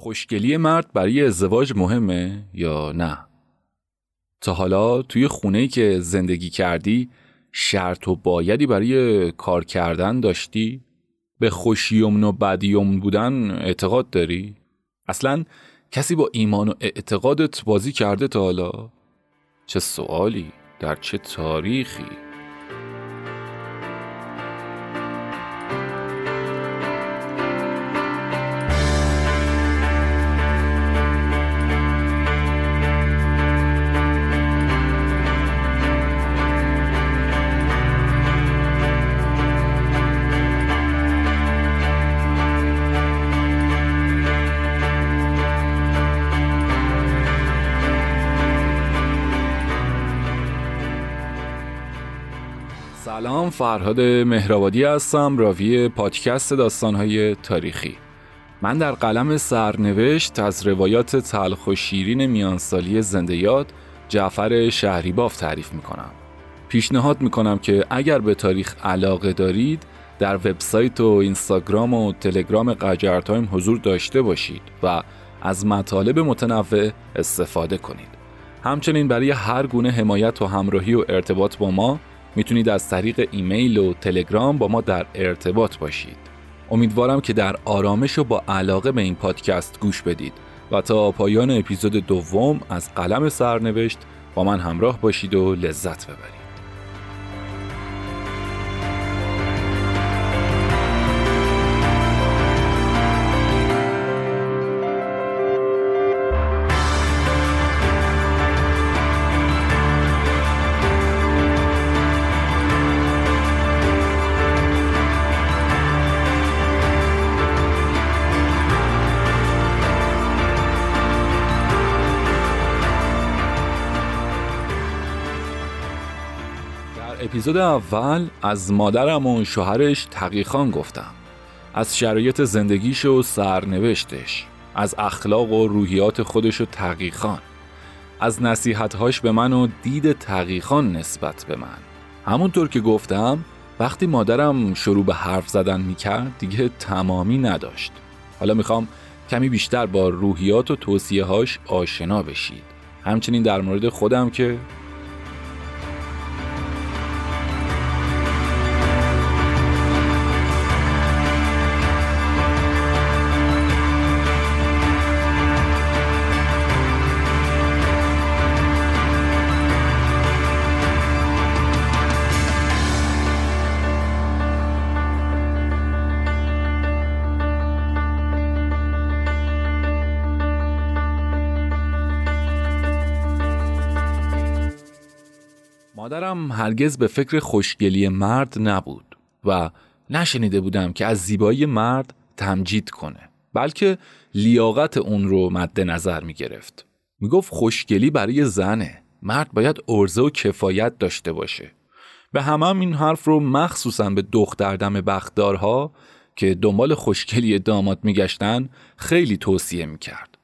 خوشگلی مرد برای ازدواج مهمه یا نه؟ تا حالا توی خونه که زندگی کردی شرط و بایدی برای کار کردن داشتی؟ به خوشیومن و بدیومن بودن اعتقاد داری؟ اصلا کسی با ایمان و اعتقادت بازی کرده تا حالا؟ چه سوالی؟ در چه تاریخی؟ فرهاد مهرآبادی هستم راوی پادکست داستانهای تاریخی. من در قلم سرنوشت از روایات تلخ و شیرین میانسالی زنده یاد جعفر شهریباف تعریف می‌کنم. پیشنهاد می‌کنم که اگر به تاریخ علاقه دارید در وبسایت و اینستاگرام و تلگرام قجر تایم حضور داشته باشید و از مطالب متنوع استفاده کنید. همچنین برای هر گونه حمایت و همراهی و ارتباط با ما می‌تونید از طریق ایمیل و تلگرام با ما در ارتباط باشید. امیدوارم که در آرامش و با علاقه به این پادکست گوش بدید و تا پایان اپیزود دوم از قلم سرنوشت با من همراه باشید و لذت ببرید. اپیزود اول از مادرم و شوهرش تقیخان گفتم. از شرایط زندگیش و سرنوشتش از اخلاق و روحیات خودش و تقیخان از نصیحتهاش به من و دید تقیخان نسبت به من. همونطور که گفتم وقتی مادرم شروع به حرف زدن می‌کرد دیگه تمامی نداشت. حالا می‌خوام کمی بیشتر با روحیات و توصیه هاش آشنا بشید. همچنین در مورد خودم که هرگز به فکر خوشگلی مرد نبود و نشنیده بودم که از زیبایی مرد تمجید کنه بلکه لیاقت اون رو مد نظر می گرفت می گفت خوشگلی برای زنه مرد باید ارزه و کفایت داشته باشه. به همه هم این حرف رو مخصوصا به دختردم بختدارها که دنبال خوشگلی داماد میگشتن خیلی توصیه می‌کرد.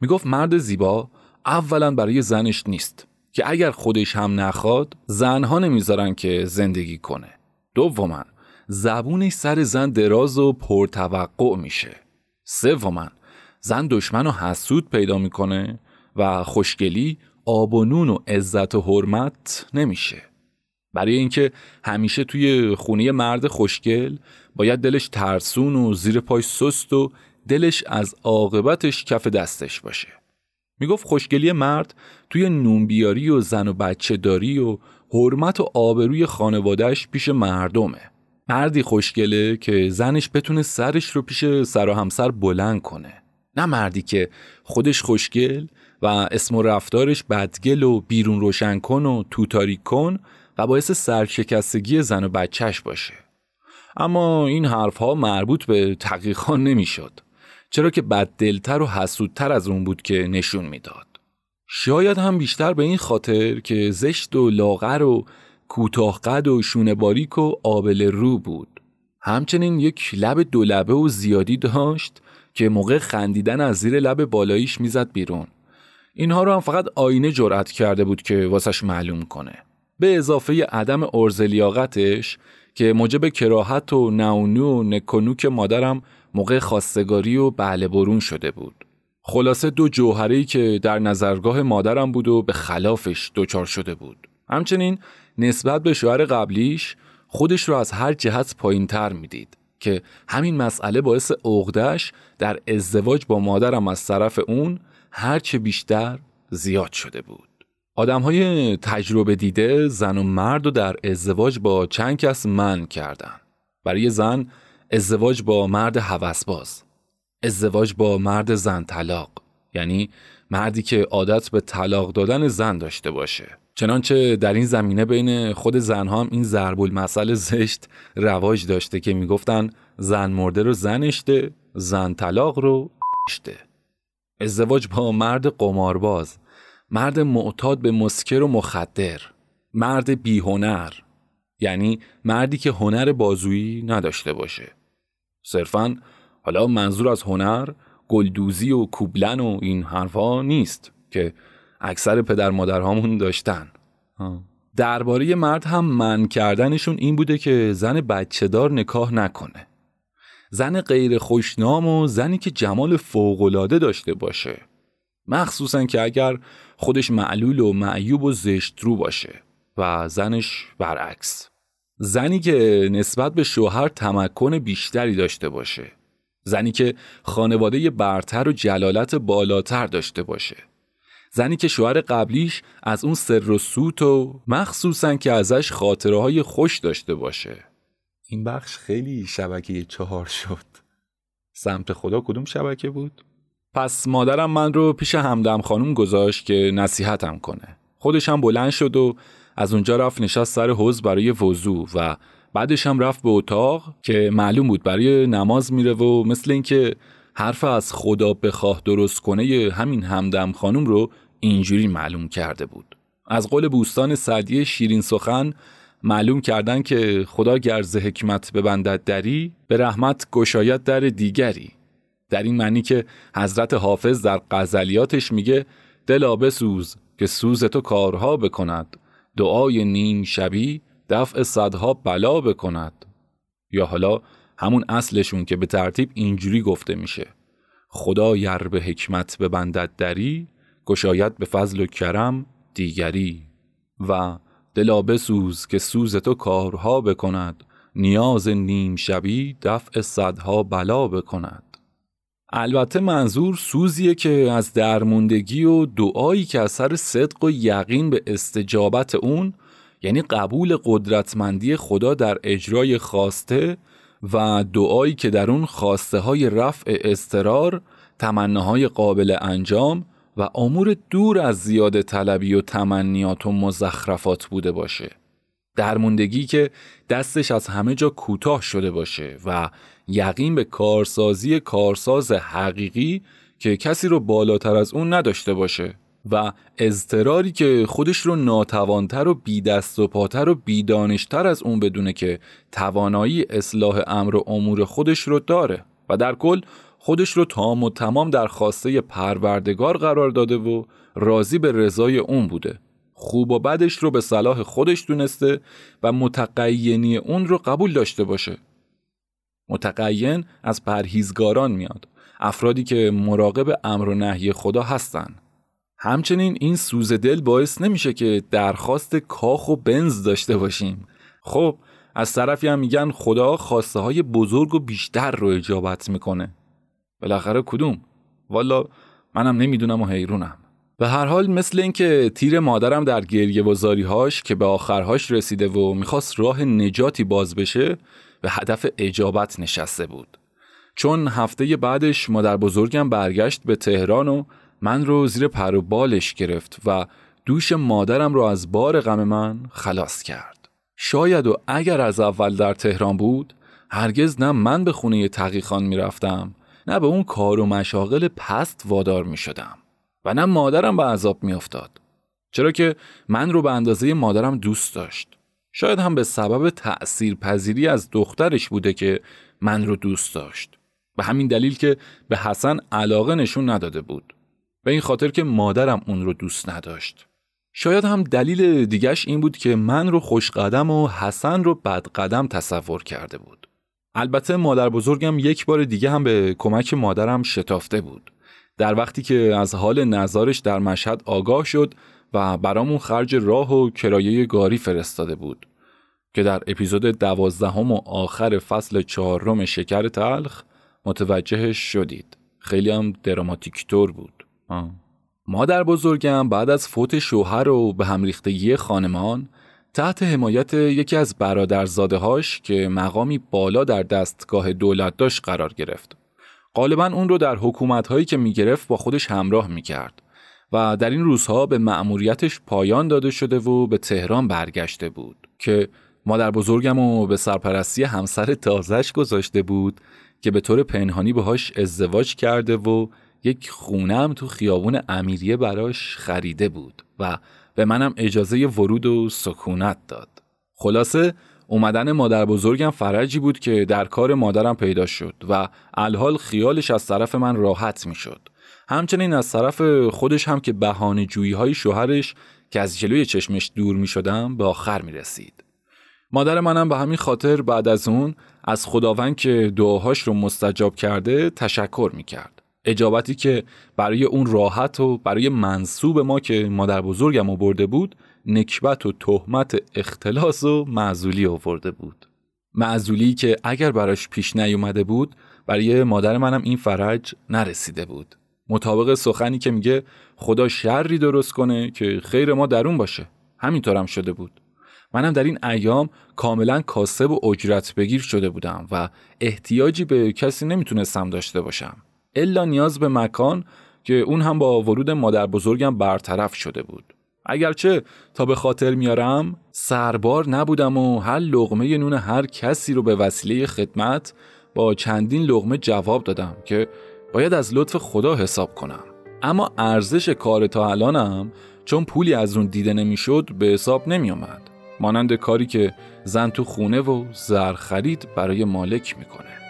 می‌گفت مرد زیبا اولا برای زنش نیست. که اگر خودش هم نخواد زنها نمی‌ذارن که زندگی کنه. دوما زبونش سر زن دراز و پرتوقع میشه. سوما زن دشمن و حسود پیدا می‌کنه و خوشگلی آب و نون و عزت و حرمت نمیشه. برای اینکه همیشه توی خونه مرد خوشگل باید دلش ترسون و زیر پای سست و دلش از عاقبتش کف دستش باشه. می‌گفت خوشگلی مرد توی نونبیاری و زن و بچه داری و حرمت و آبروی خانوادهش پیش مردمه. مردی خوشگله که زنش بتونه سرش رو پیش سر و همسر بلند کنه. نه مردی که خودش خوشگل و اسم و رفتارش بدگل و بیرون روشن کن و توتاری کن و باعث سرشکستگی زن و بچهش باشه. اما این حرفها مربوط به تقیقان نمی‌شد. چرا که بددلتر و حسودتر از اون بود که نشون می‌داد. شاید هم بیشتر به این خاطر که زشت و لاغر و کوتاه قد و شونه باریک و آبل رو بود. همچنین یک لب دو لبه و زیادی داشت که موقع خندیدن از زیر لب بالاییش می‌زد بیرون. اینها رو هم فقط آینه جرأت کرده بود که واسش معلوم کنه. به اضافه عدم ارزلیاقتش که موجب کراهت و نونو و نکنوک مادرم موقع خواستگاری و بله برون شده بود. خلاصه دو جوهری که در نظرگاه مادرم بود و به خلافش دچار شده بود. همچنین نسبت به شوهر قبلیش خودش رو از هر جهت پایین تر می‌دید که همین مسئله باعث عقدش در ازدواج با مادرم از طرف اون هرچه بیشتر زیاد شده بود. آدم های تجربه دیده زن و مرد رو در ازدواج با چند کس من کردن. برای زن ازدواج با مرد هوسباز. ازدواج با مرد زن طلاق. یعنی مردی که عادت به طلاق دادن زن داشته باشه. چنانچه در این زمینه بین خود زنها هم این ضرب المثل زشت رواج داشته که می‌گفتن زن مرده رو زن اشته زن طلاق رو اشته. ازدواج با مرد قمارباز. مرد معتاد به مسکر و مخدر. مرد بیهنر. یعنی مردی که هنر بازویی نداشته باشه. صرفا حالا منظور از هنر گلدوزی و کوبلن و این حرفا نیست که اکثر پدر مادرهامون داشتن. درباره مرد هم من کردنشون این بوده که زن بچه دار نکاح نکنه. زن غیر خوشنام و زنی که جمال فوقالعاده داشته باشه. مخصوصا که اگر خودش معلول و معیوب و زشت رو باشه. و زنش برعکس. زنی که نسبت به شوهر تمکن بیشتری داشته باشه. زنی که خانواده برتر و جلالت بالاتر داشته باشه. زنی که شوهر قبلیش از اون سر و سوت و مخصوصا که ازش خاطره های خوش داشته باشه. این بخش خیلی شبکه چهار شد. سمت خدا کدوم شبکه بود؟ پس مادرم من رو پیش همدم خانوم گذاشت که نصیحتم کنه. خودش هم بلند شد و از اونجا رفت نشست سر حوز برای وضوع و بعدش هم رفت به اتاق که معلوم بود برای نماز میره و مثل اینکه حرف از خدا بخواه درست کنه همین همدم خانم رو اینجوری معلوم کرده بود. از قول بوستان سعدی شیرین سخن معلوم کردن که خدا گرز حکمت ببندد دری به رحمت گشایت در دیگری. در این معنی که حضرت حافظ در غزلیاتش میگه دلا بسوز که سوز تو کارها بکند. دعای نیم شبی دفع صدها بلا بکند. یا حالا همون اصلشون که به ترتیب اینجوری گفته میشه. خدا یر به حکمت ببندد دری گشاید به فضل و کرم دیگری. و دلا بسوز که سوز تو کارها بکند نیاز نیم شبی دفع صدها بلا بکند. البته منظور سوزیه که از درموندگی و دعایی که اثر صدق و یقین به استجابت اون یعنی قبول قدرتمندی خدا در اجرای خواسته و دعایی که در اون خواسته های رفع استرار تمناهای قابل انجام و امور دور از زیاده طلبی و تمنیات و مزخرفات بوده باشه. درموندگی که دستش از همه جا کوتاه شده باشه و یقین به کارسازی کارساز حقیقی که کسی رو بالاتر از اون نداشته باشه و اضطراری که خودش رو ناتوانتر و بی دست و پاتر و بیدانشتر از اون بدونه که توانایی اصلاح امر و امور خودش رو داره و در کل خودش رو تام و تمام در خواسته پروردگار قرار داده و راضی به رضای اون بوده. خوب و بدش رو به صلاح خودش دونسته و متقینی اون رو قبول داشته باشه. متقین از پرهیزگاران میاد. افرادی که مراقب امر و نهی خدا هستن. همچنین این سوز دل باعث نمیشه که درخواست کاخ و بنز داشته باشیم. خب از طرفی هم میگن خدا خواسته های بزرگ و بیشتر رو اجابت می‌کنه. بالاخره کدوم؟ والا منم نمی‌دونم و حیرونم. به هر حال مثل اینکه تیر مادرم در گریه و هاش که به آخرهاش رسیده و می‌خواست راه نجاتی باز بشه به هدف اجابت نشسته بود چون هفته بعدش مادر بزرگم برگشت به تهران و من رو زیر پر و بالش گرفت و دوش مادرم رو از بار غم من خلاص کرد شاید و اگر از اول در تهران بود هرگز نه من به خونه تقیخان می‌رفتم نه به اون کار و مشاغل پست وادار می شدم و نه مادرم به عذاب می افتاد. چرا که من رو به اندازه مادرم دوست داشت. شاید هم به سبب تأثیر پذیری از دخترش بوده که من رو دوست داشت. به همین دلیل که به حسن علاقه نشون نداده بود. به این خاطر که مادرم اون رو دوست نداشت. شاید هم دلیل دیگش این بود که من رو خوشقدم و حسن رو بدقدم تصور کرده بود. البته مادر بزرگم یک بار دیگه هم به کمک مادرم شتافته بود. در وقتی که از حال نظارش در مشهد آگاه شد و برامون خرج راه و کرایه گاری فرستاده بود که در اپیزود دوازدهم و آخر فصل چهارم شکر تلخ متوجهش شدید. خیلی هم دراماتیک طور بود. مادر بزرگم بعد از فوت شوهر و به هم ریختگی خانمان تحت حمایت یکی از برادرزاده هاش که مقامی بالا در دستگاه دولت داشت قرار گرفت. غالبا اون رو در حکومت هایی که می‌گرفت با خودش همراه می‌کرد. و در این روزها به مأموریتش پایان داده شده و به تهران برگشته بود که مادر بزرگم و به سرپرستی همسر تازش گذاشته بود که به طور پنهانی باهاش ازدواج کرده و یک خونم تو خیابون امیریه براش خریده بود و به منم اجازه ورود و سکونت داد. خلاصه اومدن مادر بزرگم فرجی بود که در کار مادرم پیدا شد و الحال خیالش از طرف من راحت می شد. همچنین از طرف خودش هم که بهانه جویی های شوهرش که از جلوی چشمش دور می شدم به آخر می رسید. مادر منم به همین خاطر بعد از اون از خداوند که دعاهاش رو مستجاب کرده تشکر می کرد. اجابتی که برای اون راحت و برای منصوب ما که مادر بزرگم آورده بود نکبت و تهمت اختلاس و معزولی آورده بود معزولی که اگر براش پیش نیومده بود برای مادر منم این فرج نرسیده بود مطابق سخنی که میگه خدا شری درست کنه که خیر ما درون باشه. همینطورم شده بود. منم در این ایام کاملا کاسب و اجرت بگیر شده بودم و احتیاجی به کسی نمی‌تونستم داشته باشم. الا نیاز به مکان که اون هم با ورود مادر بزرگم برطرف شده بود. اگرچه تا به خاطر میارم سربار نبودم و هر لغمه نون هر کسی رو به وسیله خدمت با چندین لغمه جواب دادم که باید از لطف خدا حساب کنم اما ارزش کار تا الانم چون پولی از اون دیده نمی‌شد به حساب نمی آمد. مانند کاری که زن تو خونه و زر خرید برای مالک می‌کنه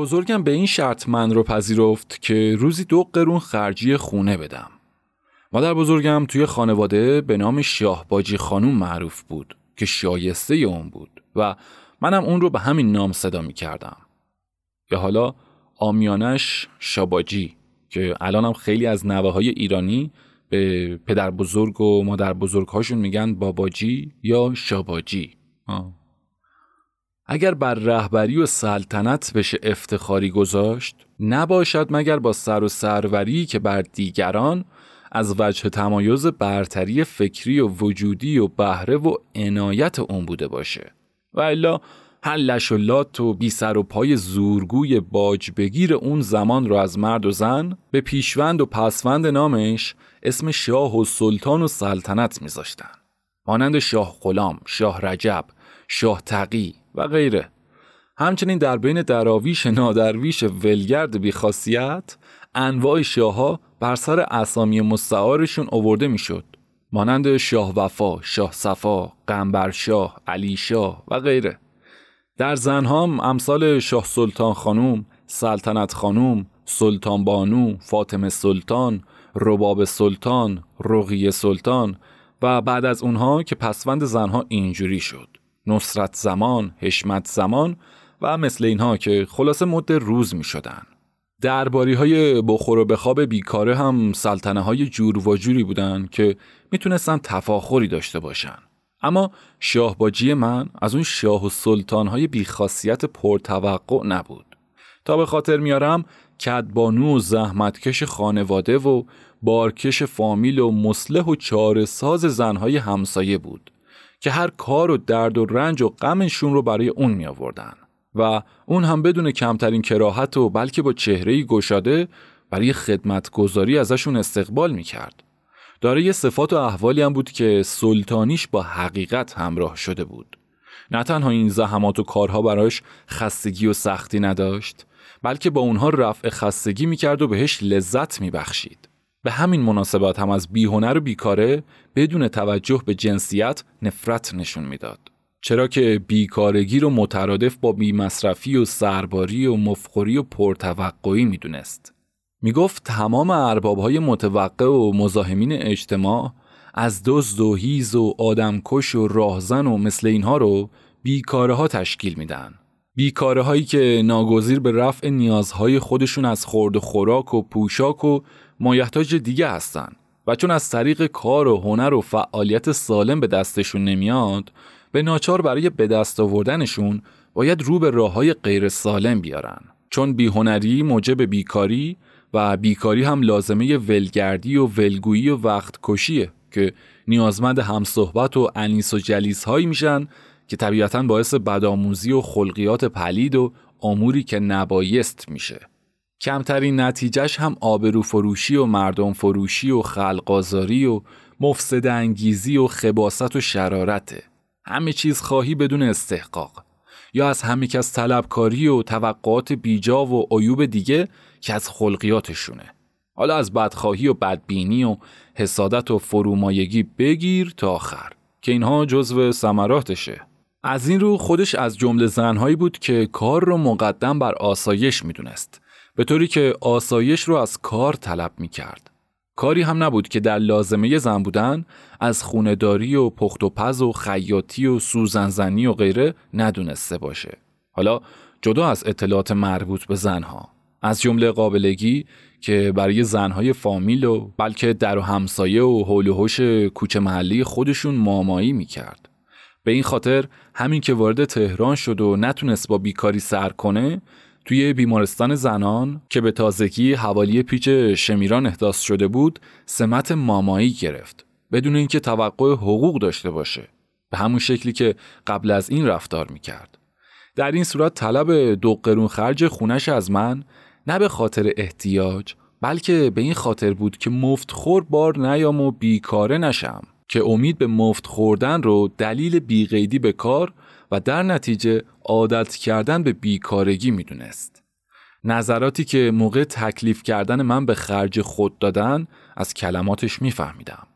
بزرگم به این شرط من رو پذیرفت که روزی دو قرون خرجی خونه بدم. مادر بزرگم توی خانواده به نام شاهباجی خانوم معروف بود که شایسته اون بود و منم اون رو به همین نام صدا می کردم. یا حالا آمیانش شاباجی که الانم خیلی از نوه های ایرانی به پدر بزرگ و مادر بزرگ هاشون میگن باباجی یا شاباجی. آه. اگر بر رهبری و سلطنت بشه افتخاری گذاشت نباشد مگر با سر و سروری که بر دیگران از وجه تمایز برتری فکری و وجودی و بهره و عنایت اون بوده باشه. و الا هر لش و لات و بی سر و پای زورگوی باج بگیر اون زمان رو از مرد و زن به پیشوند و پسوند نامش اسم شاه و سلطان و سلطنت میذاشتن. مانند شاه غلام، شاه رجب، شاه تقی و غیره. همچنین در بین دراویش نادرویش ولگرد بیخاصیت انواع شاهها بر سر اسامی مستعارشون آورده می‌شد. مانند شاه وفا، شاه صفا، قنبر شاه، علی شاه و غیره. در زنهام امثال شاه سلطان خانوم، سلطنت خانوم، سلطان بانو، فاطمه سلطان، رباب سلطان، رقیه سلطان و بعد از اونها که پسوند زنها اینجوری شد. نصرت زمان، حشمت زمان و مثل اینها که خلاصه مد روز می شدن. درباری های بخور و بخواب بیکاره هم سلطنه های جور و جوری بودن که می‌تونستن تفاخری داشته باشن. اما شاهباجی من از اون شاه و سلطان های بیخاصیت پرتوقع نبود. تا به خاطر میارم کدبانو و زحمتکش خانواده و بارکش فامیل و مسلح و چاره ساز زنهای همسایه بود. که هر کار و درد و رنج و غمشون رو برای اون می آوردن و اون هم بدون کمترین کراهت و بلکه با چهره گشاده برای خدمتگذاری ازشون استقبال می کرد. داره یه صفات و احوالی هم بود که سلطانیش با حقیقت همراه شده بود. نه تنها این زحمات و کارها براش خستگی و سختی نداشت بلکه با اونها رفع خستگی می‌کرد و بهش لذت میبخشید. به همین مناسبت هم از بیهنر و بیکاره بدون توجه به جنسیت نفرت نشون می‌داد. چرا که بیکارگی رو مترادف با بیمصرفی و سرباری و مفخوری و پرتوقعی می‌دونست. می‌گفت تمام اربابهای متوقع و مزاحمین اجتماع از دزد و هیز و آدمکش و راهزن و مثل اینها رو بیکاره ها تشکیل میدن. بیکاره هایی که ناگزیر به رفع نیازهای خودشون از خورد و خوراک و پوشاک و مایحتاج دیگه هستن و چون از طریق کار و هنر و فعالیت سالم به دستشون نمیاد به ناچار برای به دست آوردنشون باید رو به راه های غیر سالم بیارن. چون بیهنری موجب بیکاری و بیکاری هم لازمه ولگردی و ولگویی و وقت کشیه که نیازمند همصحبت و انیس و جلیس هایی میشن که طبیعتا باعث بدآموزی و خلقیات پلید و اموری که نبایست میشه. کمترین نتیجهش هم آبرو فروشی و مردم فروشی و خلقازاری و مفسد انگیزی و خباست و شرارته. همه چیز خواهی بدون استحقاق. یا از همه کس طلبکاری و توقعات بیجا و عیوب دیگه که از خلقیاتشونه. حالا از بدخواهی و بدبینی و حسادت و فرومایگی بگیر تا آخر که اینها جزو ثمراتشه. از این رو خودش از جمله زنهایی بود که کار رو مقدم بر آسایش می‌دونست. به طوری که آسایش رو از کار طلب می کرد. کاری هم نبود که در لازمه زن بودن از خونداری و پخت و پز و خیاطی و سوزنزنی و غیره ندونسته باشه. حالا جدا از اطلاعات مربوط به زنها از جمله قابلگی که برای زنهای فامیل و بلکه در و همسایه و حول و حوش کوچه محلی خودشون مامایی می‌کرد. به این خاطر همین که وارد تهران شد و نتونست با بیکاری سر کنه توی بیمارستان زنان که به تازگی حوالی پیچ شمیران احداث شده بود سمت مامایی گرفت بدون اینکه توقع حقوق داشته باشه. به همون شکلی که قبل از این رفتار می‌کرد. در این صورت طلب دو قرون خرج خونش از من نه به خاطر احتیاج بلکه به این خاطر بود که مفت خور بار نیام و بیکاره نشم که امید به مفت خوردن رو دلیل بیقیدی به کار و در نتیجه عادت کردن به بیکارگی می‌دونست. نظراتی که موقع تکلیف کردن من به خرج خود دادن از کلماتش میفهمیدم.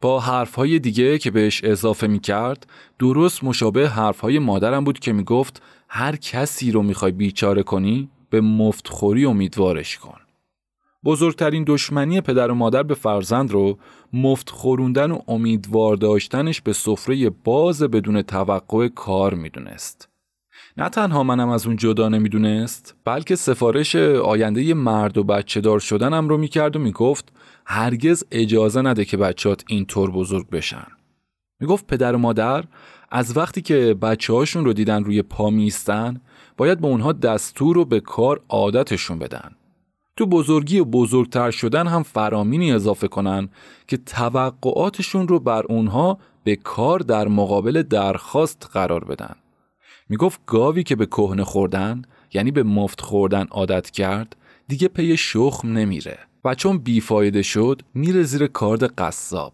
با حرفهای دیگه که بهش اضافه می‌کرد درست مشابه حرفهای مادرم بود که می‌گفت هر کسی رو می‌خوای بیچاره کنی به مفتخوری امیدوارش کن. بزرگترین دشمنی پدر و مادر به فرزند رو مفت خوروندن و امیدوار داشتنش به سفره باز بدون توقع کار می‌دونست. نه تنها منم از اون جدا نمی‌دونست بلکه سفارش آینده مرد و بچه دار شدنم رو می‌کرد و می‌گفت هرگز اجازه نده که بچات اینطور بزرگ بشن. می‌گفت پدر و مادر از وقتی که بچه هاشون رو دیدن روی پا میستن باید به اونها دستور رو به کار عادتشون بدن. تو بزرگی و بزرگتر شدن هم فرامینی اضافه کنن که توقعاتشون رو بر اونها به کار در مقابل درخواست قرار بدن. می‌گفت گاوی که به کهنه خوردن یعنی به مفت خوردن عادت کرد دیگه پی شخم نمیره و چون بیفایده شد میره زیر کارد قصاب.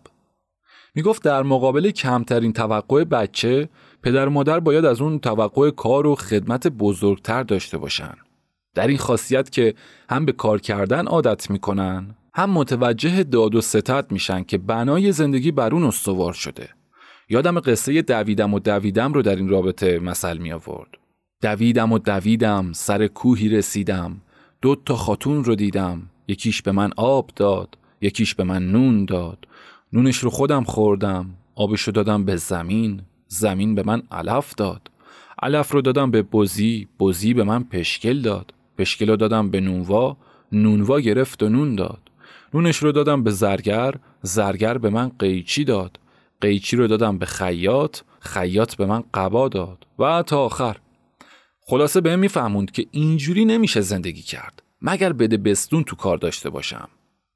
می‌گفت در مقابل کمترین توقع بچه پدر و مادر باید از اون توقع کار و خدمت بزرگتر داشته باشن. در این خاصیت که هم به کار کردن عادت می‌کنن هم متوجه داد و ستت میشن که بنای زندگی بر اون استوار شده یادم قصه دویدم و دویدم رو در این رابطه مثل می آورد. دویدم و دویدم سر کوهی رسیدم. دو تا خاتون رو دیدم. یکیش به من آب داد یکیش به من نون داد. نونش رو خودم خوردم. آبش رو دادم به زمین. زمین به من علف داد. علف رو دادم به بزی. بزی به من پشکل داد. پشکل دادم به نونوا. نونوا گرفت و نون داد. نونش رو دادم به زرگر. زرگر به من قیچی داد. قیچی رو دادم به خیاط خیاط به من قبا داد و تا آخر. خلاصه به میفهموند که اینجوری نمیشه زندگی کرد. مگر بده بستون تو کار داشته باشم.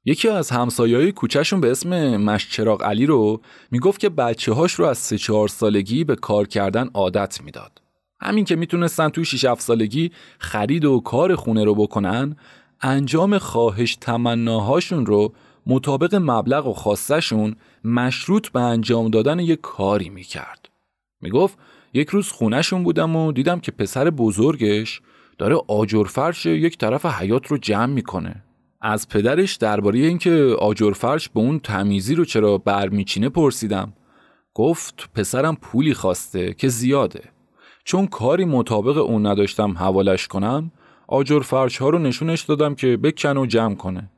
یکی از همسایه‌های کوچهشون به اسم مشچراغ علی رو می‌گفت که بچه هاش رو از سه چهار سالگی به کار کردن عادت می‌داد. همین که می‌تونستن توی 6 7 سالگی خرید و کار خونه رو بکنن انجام خواهش تمناهاشون رو مطابق مبلغ و خواستشون مشروط به انجام دادن یک کاری می‌کرد. می‌گفت یک روز خونهشون بودم و دیدم که پسر بزرگش داره آجرفرش یک طرف حیات رو جمع می‌کنه. از پدرش درباره اینکه آجرفرش به اون تمیزی رو چرا برمیچینه پرسیدم. گفت پسرم پولی خواسته که زیاده. چون کاری مطابق اون نداشتم حوالش کنم آجر فرش ها رو نشونش دادم که بکن و جمع کنه.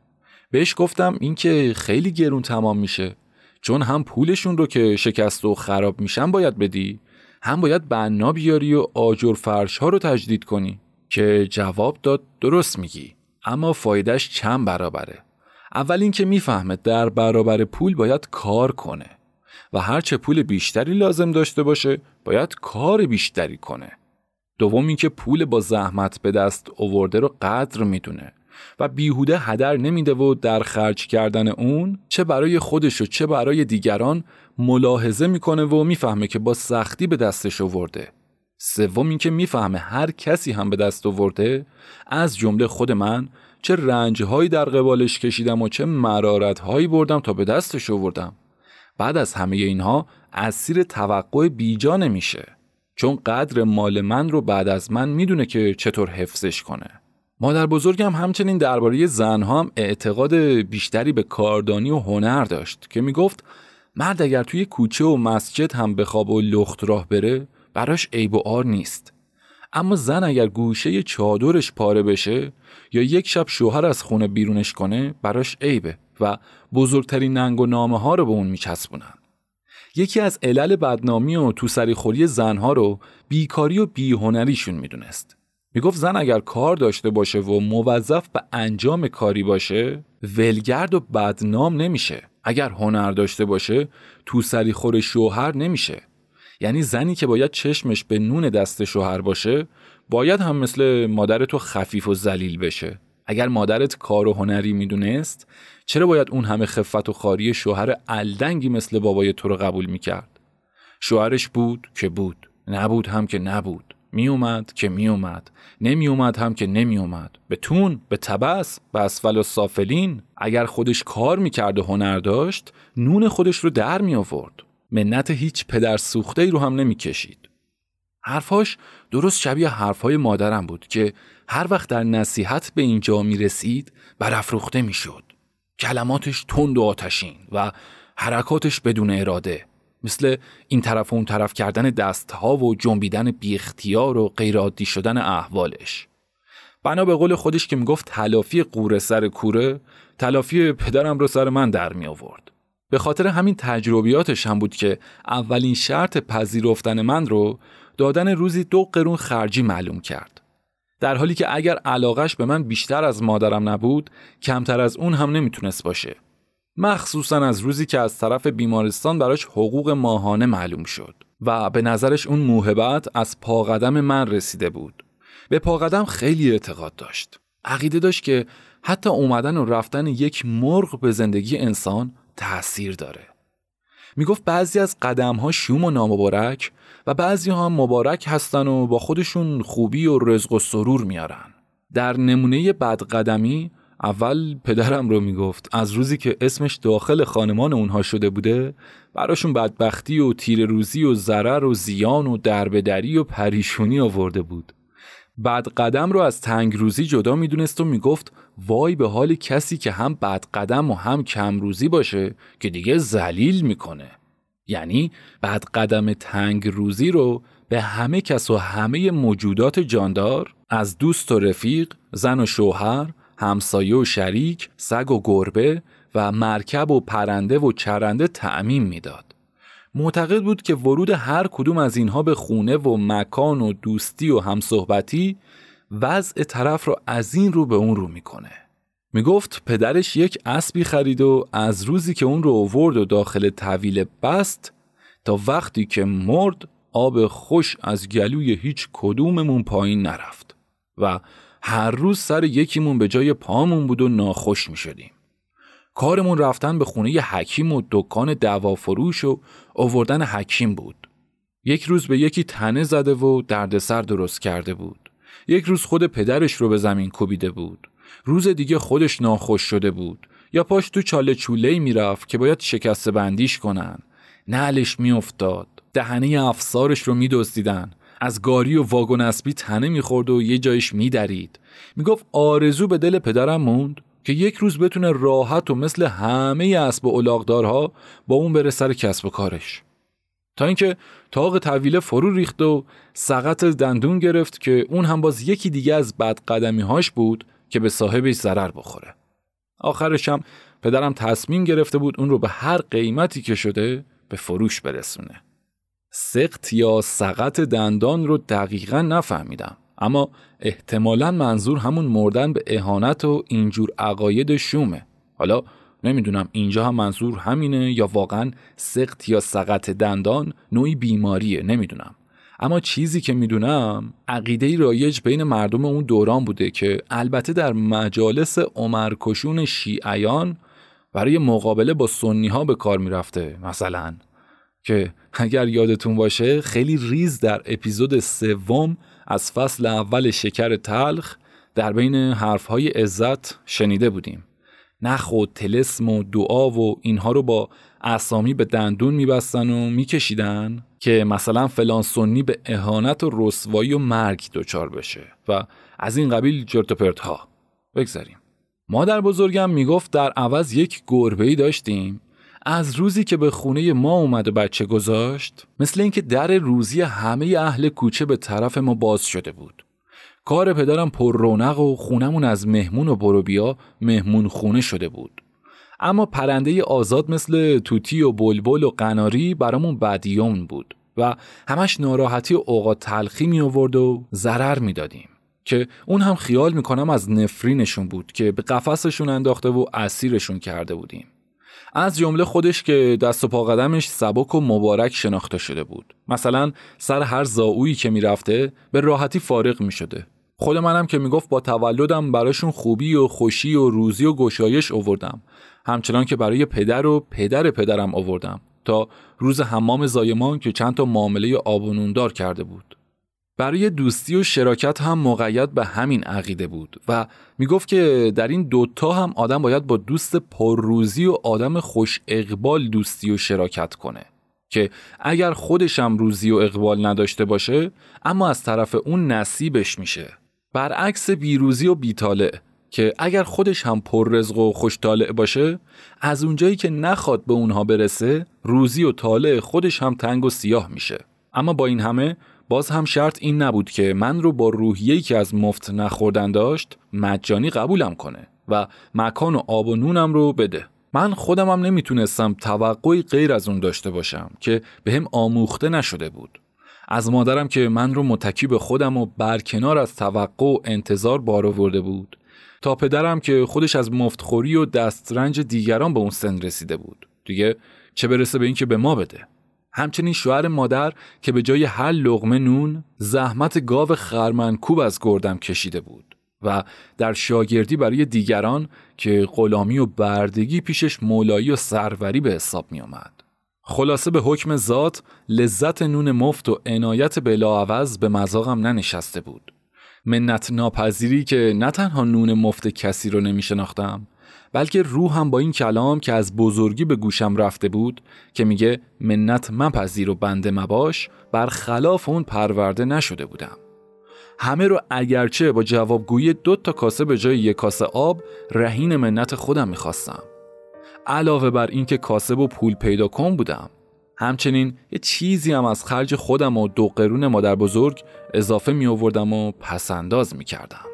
بهش گفتم اینکه خیلی گرون تمام میشه. چون هم پولشون رو که شکست و خراب میشن باید بدی هم باید بنا بیاری و آجر فرش ها رو تجدید کنی. که جواب داد درست میگی. اما فایدهش چند برابره. اول اینکه می‌فهمه در برابر پول باید کار کنه. و هرچه پول بیشتری لازم داشته باشه باید کار بیشتری کنه. دوم اینکه پول با زحمت به دست اوورده رو قدر می‌دونه. و بیهوده هدر نمیده و در خرج کردن اون چه برای خودش و چه برای دیگران ملاحظه می‌کنه و می‌فهمه که با سختی به دستش اوورده سوم اینکه می‌فهمه هر کسی هم به دست آورده از جمله خود من چه رنجهایی در قبالش کشیدم و چه مرارتهایی بردم تا به دستش آوردم. بعد از همه اینها اسیر توقع بیجا نمیشه. چون قدر مال من رو بعد از من می‌دونه که چطور حفظش کنه. مادر بزرگم همچنین درباره زنها هم اعتقاد بیشتری به کاردانی و هنر داشت که می‌گفت مرد اگر توی کوچه و مسجد هم به خواب و لخت راه بره براش عیب و آر نیست. اما زن اگر گوشه چادرش پاره بشه یا یک شب شوهر از خونه بیرونش کنه براش عیبه و بزرگترین ننگ و نامه ها رو به اون میچسبونن. یکی از علل بدنامی و تو خوری زنها رو بیکاری و بیهنریشون می‌دونست. می‌گفت زن اگر کار داشته باشه و موظف به انجام کاری باشه ولگرد و بدنام نمیشه. اگر هنر داشته باشه تو خور شوهر نمیشه. یعنی زنی که باید چشمش به نون دست شوهر باشه باید هم مثل مادر تو خفیف و ذلیل بشه. اگر مادرت کار و هنری می‌دونست چرا باید اون همه خفت و خاری شوهر الدنگی مثل بابای تو رو قبول می‌کرد؟ شوهرش بود که بود. نبود هم که نبود. میومد که میومد نمیومد هم که نمیومد. به تون به تبس به اسفل و سافلین. اگر خودش کار می‌کرد و هنر داشت نون خودش رو در می آورد منت هیچ پدر سوخته ای رو هم نمی‌کشید. حرفاش درست شبیه حرفهای مادرم بود که هر وقت در نصیحت به اینجا می رسید برافروخته می شد. کلماتش تند و آتشین و حرکاتش بدون اراده. مثل این طرف و اون طرف کردن دستها و جنبیدن بی اختیار و غیرعادی شدن احوالش. بنا به قول خودش که می‌گفت تلافی قوره سر کوره تلافی پدرم رو سر من در می آورد به خاطر همین تجربیاتش هم بود که اولین شرط پذیرفتن من رو دادن روزی دو قرون خرجی معلوم کرد. در حالی که اگر علاقش به من بیشتر از مادرم نبود کمتر از اون هم نمی‌تونست باشه. مخصوصا از روزی که از طرف بیمارستان براش حقوق ماهانه معلوم شد و به نظرش اون موهبت از پاقدم من رسیده بود. به پاقدم خیلی اعتقاد داشت. عقیده داشت که حتی اومدن و رفتن یک مرغ به زندگی انسان تأثیر داره. می‌گفت بعضی از قدم ها شوم و نامبارک و بعضی هم مبارک هستن و با خودشون خوبی و رزق و سرور میارن. در نمونه بدقدمی اول پدرم رو می‌گفت از روزی که اسمش داخل خانمان اونها شده بوده براشون بدبختی و تیر روزی و ضرر و زیان و دربدری و پریشونی آورده بود. بعد قدم رو از تنگ روزی جدا می‌دونست و می‌گفت وای به حال کسی که هم بد قدم و هم کم روزی باشه که دیگه زلیل می‌کنه. یعنی بعد قدم تنگ روزی رو به همه کس و همه موجودات جاندار از دوست و رفیق، زن و شوهر، همسایه و شریک، سگ و گربه و مرکب و پرنده و چرنده تعمیم می‌داد. معتقد بود که ورود هر کدوم از اینها به خونه و مکان و دوستی و همصحبتی وضع طرف رو از این رو به اون رو می‌کنه. می‌گفت پدرش یک اسبی خرید و از روزی که اون رو آورد و داخل طویل بست تا وقتی که مرد آب خوش از گلوی هیچ کدوممون پایین نرفت و هر روز سر یکیمون به جای پامون بود و ناخوش می شدیم. کارمون رفتن به خونه ی حکیم و دکان دوافروش و آوردن حکیم بود. یک روز به یکی تنه زده و دردسر درست کرده بود. یک روز خود پدرش رو به زمین کوبیده بود. روز دیگه خودش ناخوش شده بود یا پاش تو چاله چوله می‌رفت که باید شکست بندیش کنن نعلش میافتاد دهنه افسارش رو میدزدیدن از گاری و واگن اسبی تنه می‌خورد و یه جایش میدرید. می‌گفت آرزو به دل پدرم موند که یک روز بتونه راحت و مثل همه اسب و الاغدارها با اون بره سر کسب و کارش. تا اینکه تاق طویله فرو ریخت و سقط دندون گرفت که اون هم باز یکی دیگه از بد قدمی هاش بود که به صاحبش ضرر بخوره. آخرش هم پدرم تصمیم گرفته بود اون رو به هر قیمتی که شده به فروش برسونه. سقط یا سقط دندان رو دقیقا نفهمیدم. اما احتمالا منظور همون مردن به اهانت و اینجور عقاید شومه. حالا نمی‌دونم اینجا هم منظور همینه یا واقعا سقط یا سقط دندان نوعی بیماریه نمی‌دونم. اما چیزی که می‌دونم عقیده رایج بین مردم اون دوران بوده که البته در مجالس عمرکشون شیعیان برای مقابله با سنی ها به کار می‌رفته مثلا. که اگر یادتون باشه خیلی ریز در اپیزود سوم از فصل اول شکر تلخ در بین حرفهای عزت شنیده بودیم. نخ و تلسم و دعا و اینها رو با اسامی به دندون میبستن و میکشیدن که مثلا فلان سنی به اهانت و رسوایی و مرگ دچار بشه و از این قبیل جرت ها بگذاریم. مادر بزرگم می‌گفت در عوض یک گربه ای داشتیم. از روزی که به خونه ما اومد و بچه گذاشت مثل اینکه در روزی همه اهل کوچه به طرف ما باز شده بود. کار پدرم پر رونق و خونمون از مهمون و بروبیا مهمون خونه شده بود. اما پرنده آزاد مثل توتی و بلبل و قناری برامون بدیون بود و همش ناراحتی و اوقات تلخی می آورد و ضرر می دادیم. که اون هم خیال می‌کنم از نفرینشون بود که به قفسشون انداخته و اسیرشون کرده بودیم. از جمله خودش که دست و پا قدمش سبک و مبارک شناخته شده بود. مثلا سر هر زاویی که می‌رفته به راحتی فارغ می‌شده. خود منم که می‌گفت با تولدم براشون خوبی و خوشی و روزی و گشایش اووردم همچنان که برای پدر و پدر پدرم اووردم تا روز حمام زایمان که چند تا معامله آب کرده بود. برای دوستی و شراکت هم مقید به همین عقیده بود و می‌گفت که در این دوتا هم آدم باید با دوست پرروزی و آدم خوش اقبال دوستی و شراکت کنه که اگر خودشم روزی و اقبال نداشته باشه اما از طرف اون نصیبش میشه. برعکس بیروزی و بیطالع که اگر خودش هم پر رزق و خوش طالع باشه از اونجایی که نخواد به اونها برسه روزی و طالع خودش هم تنگ و سیاه میشه. اما با این همه باز هم شرط این نبود که من رو با روحیه‌ای که از مفت نخوردن داشت مجانی قبولم کنه و مکان و آب و نونم رو بده. من خودم هم نمی‌تونستم توقعی غیر از اون داشته باشم که به هم آموخته نشده بود. از مادرم که من رو متکی به خودم و برکنار از توقع و انتظار بار آورده بود تا پدرم که خودش از مفتخوری و دسترنج دیگران به اون سن رسیده بود. دیگه چه برسه به اینکه به ما بده؟ همچنین شوهر مادر که به جای هر لغمه نون زحمت گاو خرمنکوب از گردم کشیده بود و در شاگردی برای دیگران که غلامی و بردگی پیشش مولایی و سروری به حساب می آمد. خلاصه به حکم ذات لذت نون مفت و عنایت بلاعوض به مذاقم ننشسته بود. منت ناپذیری که نه تنها نون مفت کسی رو نمی شناختم بلکه روحم با این کلام که از بزرگی به گوشم رفته بود که میگه منت مپذیر و بنده مباش برخلاف اون پرورده نشده بودم. همه رو اگرچه با جوابگویی دو تا کاسه به جای یک کاسه آب رهین منت خودم می‌خواستم. علاوه بر اینکه کاسب و پول پیدا کن بودم. همچنین یه چیزی هم از خرج خودم و دو قرون مادر بزرگ اضافه می آوردم و پسنداز می کردم.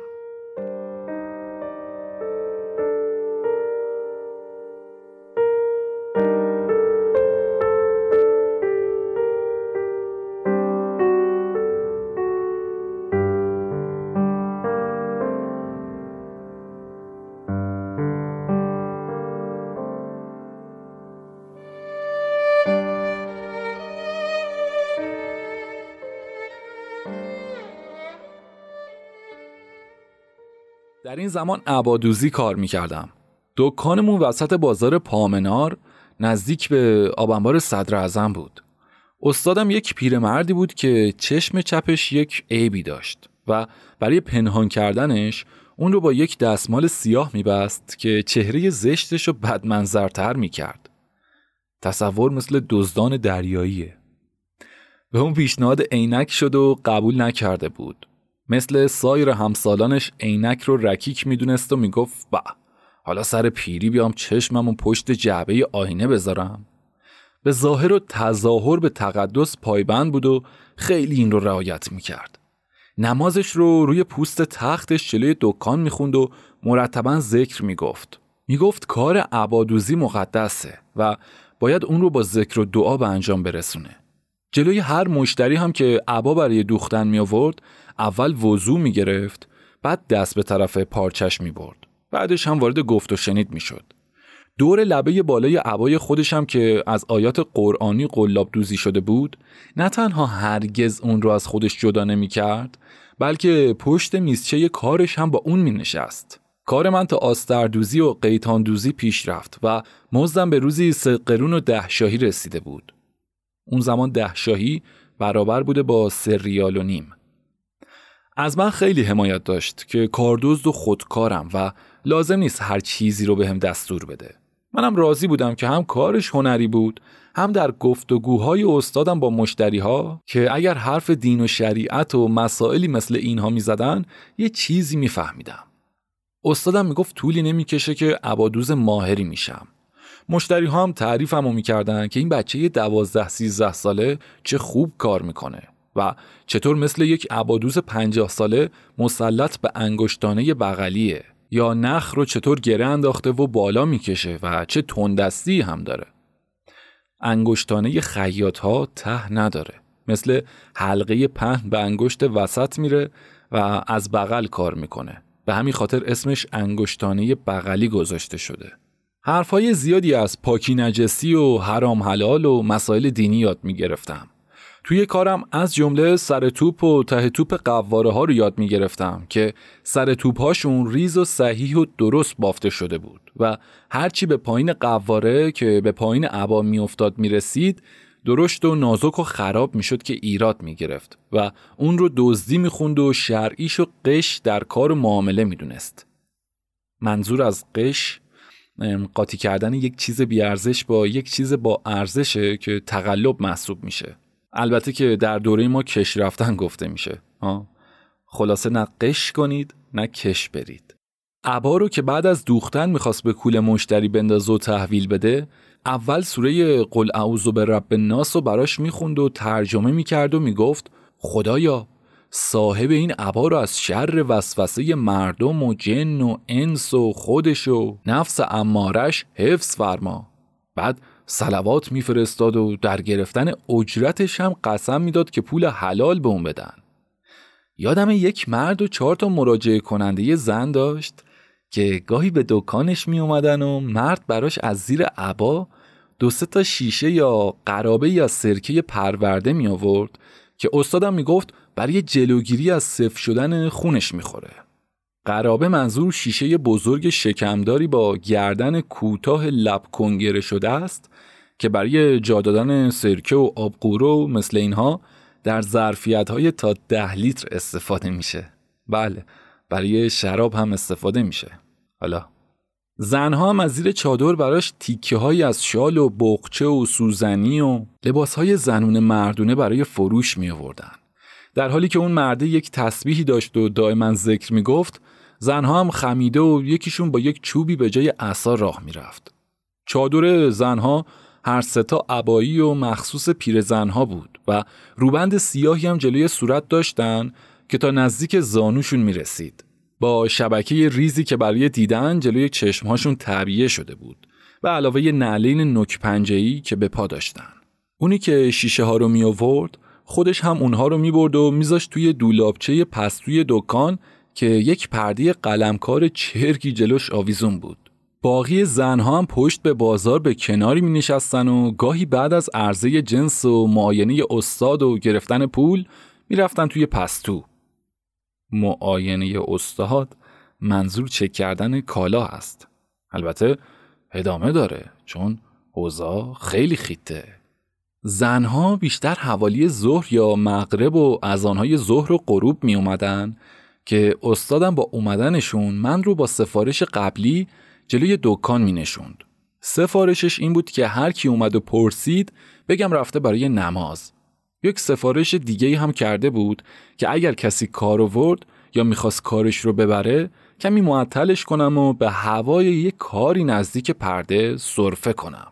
در این زمان عبادوزی کار می‌کردم. دکانمون وسط بازار پامنار نزدیک به آبنبار صدر ازم بود. استادم یک پیرمردی بود که چشم چپش یک عیبی داشت و برای پنهان کردنش اون رو با یک دستمال سیاه میبست که چهره زشتش رو بدمنظرتر می‌کرد. تصور مثل دزدان دریاییه. به اون پیشنهاد عینک شد و قبول نکرده بود. مثل سایر همسالانش عینک رو رکیک می‌دونست و می‌گفت با حالا سر پیری بیام چشمم و پشت جعبه آینه بذارم. به ظاهر و تظاهر به تقدس پایبند بود و خیلی این رو رعایت می‌کرد. نمازش رو روی پوست تختش جلوی دکان می‌خوند و مرتبا ذکر می‌گفت. می‌گفت کار عبادوزی مقدسه و باید اون رو با ذکر و دعا به انجام برسونه. جلوی هر مشتری هم که عبا برای دوختن می آورد اول وضوع می گرفت بعد دست به طرف پارچش می برد بعدش هم وارد گفت و شنید می شد دور لبه بالای عبای خودش هم که از آیات قرآنی قلاب دوزی شده بود نه تنها هرگز اون رو از خودش جدا نمی کرد بلکه پشت میزچه کارش هم با اون می نشست کار من تا آستردوزی و قیتاندوزی پیش رفت و مزدم به روزی سه قرون و ده شاهی رسیده بود. اون زمان ده شاهی برابر بوده با سه ریال و نیم. از من خیلی حمایت داشت که کاردزد و خودکارم و لازم نیست هر چیزی رو به هم دستور بده. منم راضی بودم که هم کارش هنری بود هم در گفتگوهای استادم با مشتری ها که اگر حرف دین و شریعت و مسائلی مثل اینها می‌زدن یه چیزی میفهمیدم. استادم می‌گفت طولی نمی‌کشه که عبادوز ماهری میشم. مشتری ها هم تعریفمو می‌کردن که این بچه دوازده سیزده ساله چه خوب کار می‌کنه و چطور مثل یک عبادوز پنجاه ساله مسلط به انگشتانه بغلیه. یا نخ رو چطور گره انداخته و بالا می‌کشه و چه تندستی هم داره. انگشتانه خیاط ها ته نداره. مثل حلقه پهن به انگشت وسط میره و از بغل کار می‌کنه. به همین خاطر اسمش انگشتانه بغلی گذاشته شده. حرفهای زیادی از پاکی نجسی و حرام حلال و مسائل دینی یاد می‌گرفتم توی کارم از جمله سر توپ و ته توپ قواره ها رو یاد می گرفتم که سر توپ هاشون ریز و صحیح و درست بافته شده بود و هرچی به پایین قواره که به پایین عبا می افتاد می رسید درشت و نازک و خراب می شد که ایراد می گرفت و اون رو دزدی می خوند و شرعیش و قش در کار معامله می دونست. منظور از قش قاطی کردن یک چیز بیارزش با یک چیز با ارزشه که تقلب محسوب میشه. البته که در دوره ما کش رفتن گفته میشه. خلاصه نه قش کنید نه کش برید. عبا رو که بعد از دوختن می‌خواست به کول مشتری بندازه و تحویل بده اول سوره قل اعوذ به رب الناس رو براش می‌خوند و ترجمه می‌کرد و می‌گفت خدایا صاحب این عبا رو از شر وسوسه مردم و جن و انس و خودش و نفس امارش حفظ فرما. بعد سلوات میفرستاد و در گرفتن اجرتش هم قسم می‌داد که پول حلال به اون بدن. یادم یک مرد و چهار تا مراجعه کننده زن داشت که گاهی به دکانش می اومدن و مرد براش از زیر عبا دو سه تا شیشه یا قرابه یا سرکه پرورده می آورد که استادم می گفت برای جلوگیری از صف شدن خونش می‌خوره. قرابه منظور شیشه بزرگ شکمداری با گردن کوتاه لب کنگره شده است که برای جا دادن سرکه و آبقورو مثل اینها در ظرفیت های تا ده لیتر استفاده میشه بله برای شراب هم استفاده میشه حالا زنها هم از زیر چادر براش تیکه های از شال و بقچه و سوزنی و لباس های زنون مردونه برای فروش می آوردن. در حالی که اون مرده یک تسبیحی داشت و دائما ذکر می گفت زنها هم خمیده و یکیشون با یک چوبی به جای عصا راه می‌رفت. چادر زنها هر ستا عبایی و مخصوص پیرزنها بود و روبند سیاهی هم جلوی صورت داشتن که تا نزدیک زانوشون می رسید. با شبکه ریزی که برای دیدن جلوی چشمهاشون تعبیه شده بود و علاوه نعلین نک پنجهی که به پا داشتن. اونی که شیشه ها رو می آورد خودش هم اونها رو می برد و میذاشت توی دولابچه پستوی دکان که یک پرده قلمکار چرکی جلوش آویزون بود. باقی زنها هم پشت به بازار به کناری می نشستن و گاهی بعد از عرضه جنس و معاینه استاد و گرفتن پول می رفتن توی پستو. معاینه استاد منظور چک کردن کالا است. البته ادامه داره چون اوضاع خیلی خیته. زنها بیشتر حوالی ظهر یا مغرب و از آنهای ظهر و غروب می اومدن که استادم با اومدنشون من رو با سفارش قبلی جلوی دکان می نشوند. سفارشش این بود که هر کی اومد و پرسید بگم رفته برای نماز یک سفارش دیگه هم کرده بود که اگر کسی کار ورد یا می‌خواست کارش رو ببره کمی معطلش کنم و به هوای یک کاری نزدیک پرده صرفه کنم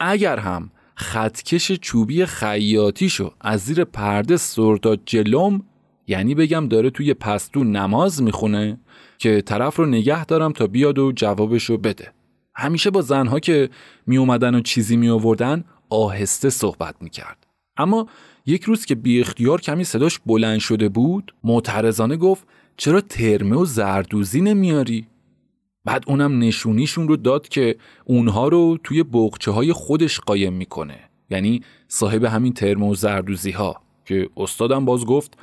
اگر هم خطکش چوبی خیاطیشو از زیر پرده سرداد جلوم یعنی بگم داره توی پستو نماز می‌خونه که طرف رو نگه دارم تا بیاد و جوابشو بده همیشه با زنها که می اومدن و چیزی می آوردن آهسته صحبت می کرد. اما یک روز که بی اختیار کمی صداش بلند شده بود معترضانه گفت چرا ترمه و زردوزی نمیاری؟ بعد اونم نشونیشون رو داد که اونها رو توی بغچه های خودش قایم می‌کنه یعنی صاحب همین ترمه و زردوزی ها که استادم باز گفت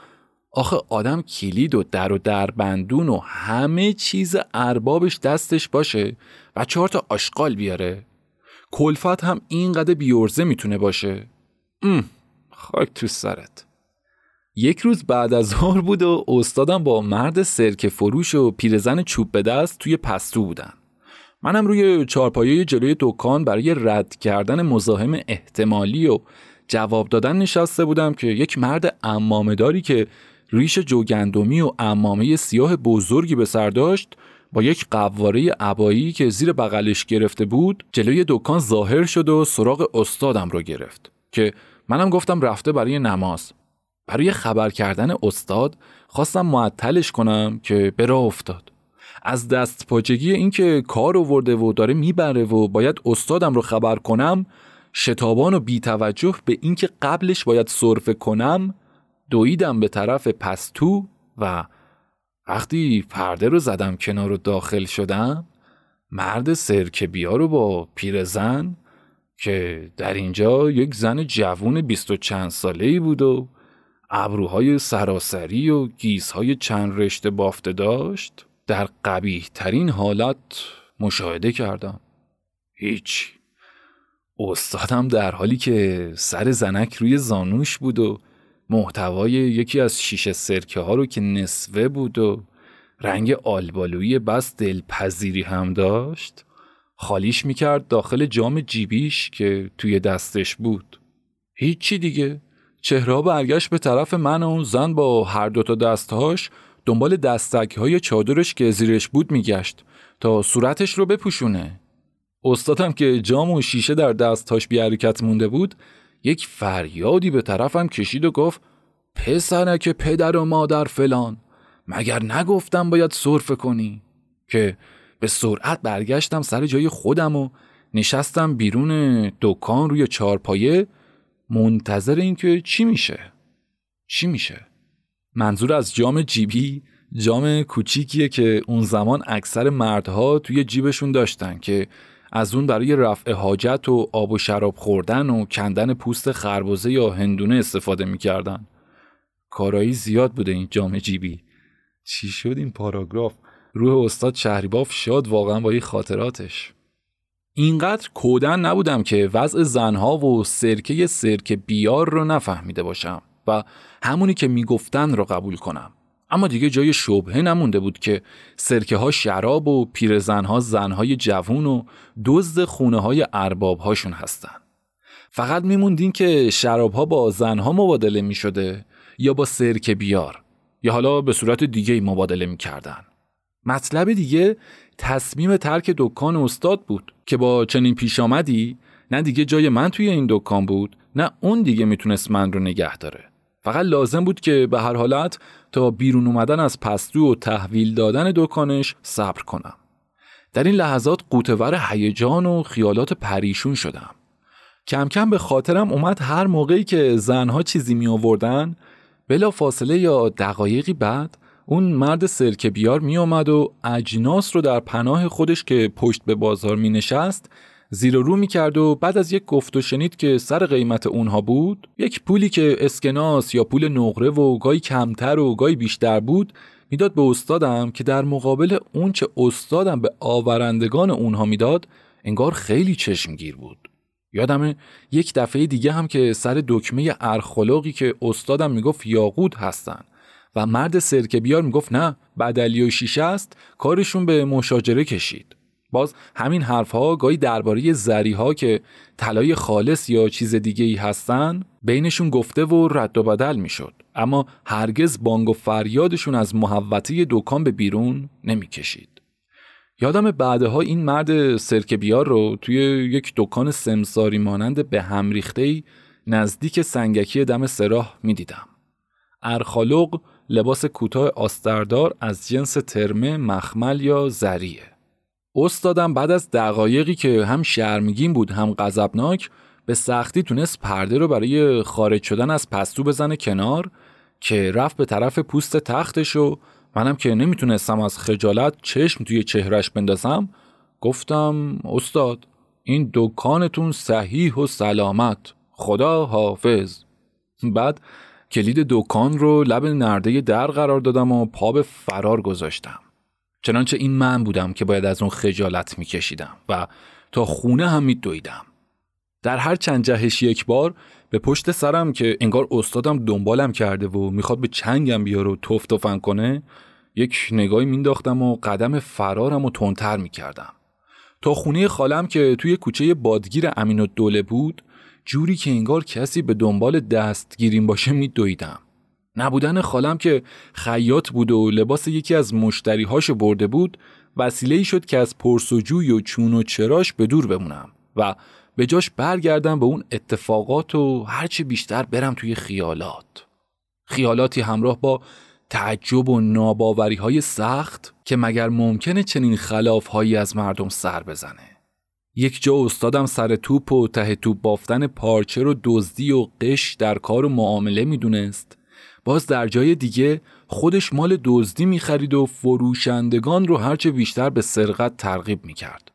آخه آدم کلید و در و در بندون و همه چیز اربابش دستش باشه و چهار تا آشغال بیاره. کلفت هم اینقدر بیورزه می‌تونه باشه. خاک تو سرت. یک روز بعد از ظهر بود و استادم با مرد سرک فروش و پیرزن چوب به دست توی پستو بودن. منم روی چارپایه جلوی دکان برای رد کردن مزاحم احتمالی و جواب دادن نشسته بودم که یک مرد امامداری که ریش جوگندمی و امامه سیاه بزرگی به سر داشت با یک قواره عبایی که زیر بغلش گرفته بود جلوی دکان ظاهر شد و سراغ استادم رو گرفت که منم گفتم رفته برای نماز. برای خبر کردن استاد خواستم معطلش کنم که به راه افتاد. از دست پاچگی اینکه کار آورده و داره می‌بره و باید استادم رو خبر کنم شتابان و بیتوجه به اینکه قبلش باید صرفه کنم دویدم به طرف پستو و وقتی پرده رو زدم کنار رو داخل شدم مرد سرکه بیا رو با پیرزن که در اینجا یک زن جوون بیست و چند ساله ای بود و ابروهای سراسری و گیزهای چند رشته بافته داشت در قبیه ترین حالت مشاهده کردم. هیچ. استادم در حالی که سر زنک روی زانوش بود و محتوای یکی از شیشه سرکه ها رو که نصفه بود و رنگ آلبالویی بس دلپذیری هم داشت خالیش می‌کرد داخل جام جیبیش که توی دستش بود. هیچی دیگه. چهره برگشت به طرف من و اون زن با هر دوتا دستهاش دنبال دستک های چادرش که زیرش بود میگشت تا صورتش رو بپوشونه. استادم که جام و شیشه در دستهاش بی حرکت مونده بود یک فریادی به طرفم کشید و گفت پسرک پدر و مادر فلان مگر نگفتم باید صرفه کنی؟ که به سرعت برگشتم سر جای خودم و نشستم بیرون دکان روی چارپایه منتظر اینکه چی میشه؟ چی میشه؟ منظور از جام جیبی جام کوچیکیه که اون زمان اکثر مردها توی جیبشون داشتن که از اون برای رفع حاجت و آب و شراب خوردن و کندن پوست خربزه یا هندونه استفاده می‌کردن. کارایی زیاد بوده این جام جیبی. چی شد این پاراگراف؟ روح استاد شهریباف شاد واقعا با این خاطراتش. اینقدر کودن نبودم که وضع زنها و سرکه سرکه بیار رو نفهمیده باشم و همونی که می‌گفتن رو قبول کنم. اما دیگه جای شبهه نمونده بود که سرکه ها شراب و پیرزن ها زن های جوون و دزد خونه های ارباب هاشون هستن. فقط میموندین که شراب ها با زن ها مبادله می شده یا با سرکه بیار یا حالا به صورت دیگه مبادله می کردن. مطلب دیگه تصمیم ترک دکان استاد بود که با چنین پیش آمدی نه دیگه جای من توی این دکان بود نه اون دیگه می‌تونست من رو نگه داره. فقط لازم بود که به هر حالت تا بیرون اومدن از پستو و تحویل دادن دکانش صبر کنم. در این لحظات قوتور هیجان و خیالات پریشون شدم. کم کم به خاطرم اومد هر موقعی که زنها چیزی می آوردن بلا فاصله یا دقایقی بعد اون مرد سرکه بیار می آمد و اجناس رو در پناه خودش که پشت به بازار می نشست زیر رو می کرد و بعد از یک گفت و شنید که سر قیمت اونها بود یک پولی که اسکناس یا پول نقره و گاهی کمتر و گاهی بیشتر بود می‌داد به استادم که در مقابل اون چه استادم به آورندگان اونها می‌داد انگار خیلی چشمگیر بود. یادمه یک دفعه دیگه هم که سر دکمه ارخلاقی که استادم می‌گفت یاقود هستن. و مرد سرکه بیار می‌گفت نه بدلی و شیشه است کارشون به مشاجره کشید. باز همین حرفها گاهی درباره زریها که طلای خالص یا چیز دیگه ای هستن بینشون گفته و رد و بدل می‌شد. اما هرگز بانگ و فریادشون از محوطه دکان به بیرون نمی‌کشید. یادم بعدها این مرد سرکه بیار رو توی یک دکان سمساری مانند به هم ریخته نزدیک سنگکی دم سراح می‌دیدم. ارخالوق لباس کوتاه آستردار از جنس ترمه مخمل یا زریه. استادم بعد از دقایقی که هم شرمگین بود هم غضبناک به سختی تونست پرده رو برای خارج شدن از پستو بزنه کنار که رفت به طرف پوست تختش و منم که نمی‌تونستم از خجالت چشم توی چهرش بندازم گفتم استاد این دکانتون صحیح و سلامت خدا حافظ بعد کلید دکان رو لب نرده در قرار دادم و پا به فرار گذاشتم. چنانچه این من بودم که باید از اون خجالت میکشیدم و تا خونه هم میدویدم. در هر چند جهش یک بار به پشت سرم که انگار استادم دنبالم کرده و می‌خواد به چنگم بیاره و توف توفن کنه یک نگاهی مینداختم و قدم فرارم و تندتر می‌کردم. تا خونه خالم که توی کوچه بادگیر امین و دوله بود جوری که انگار کسی به دنبال دستگیریم باشه میدویدم. نبودن خالم که خیاط بود و لباس یکی از مشتریهاشو برده بود وسیله ای شد که از پرسجوی و چون و چراش به دور بمونم و به جاش برگردم به اون اتفاقات و هرچی بیشتر برم توی خیالات. خیالاتی همراه با تعجب و ناباوری های سخت که مگر ممکنه چنین خلاف هایی از مردم سر بزنه. یک جا استادم سر توپ و ته توپ بافتن پارچه رو دزدی و قش در کار و معامله می‌دونست. باز در جای دیگه خودش مال دزدی می‌خرید و فروشندگان رو هرچه بیشتر به سرقت ترغیب می‌کرد.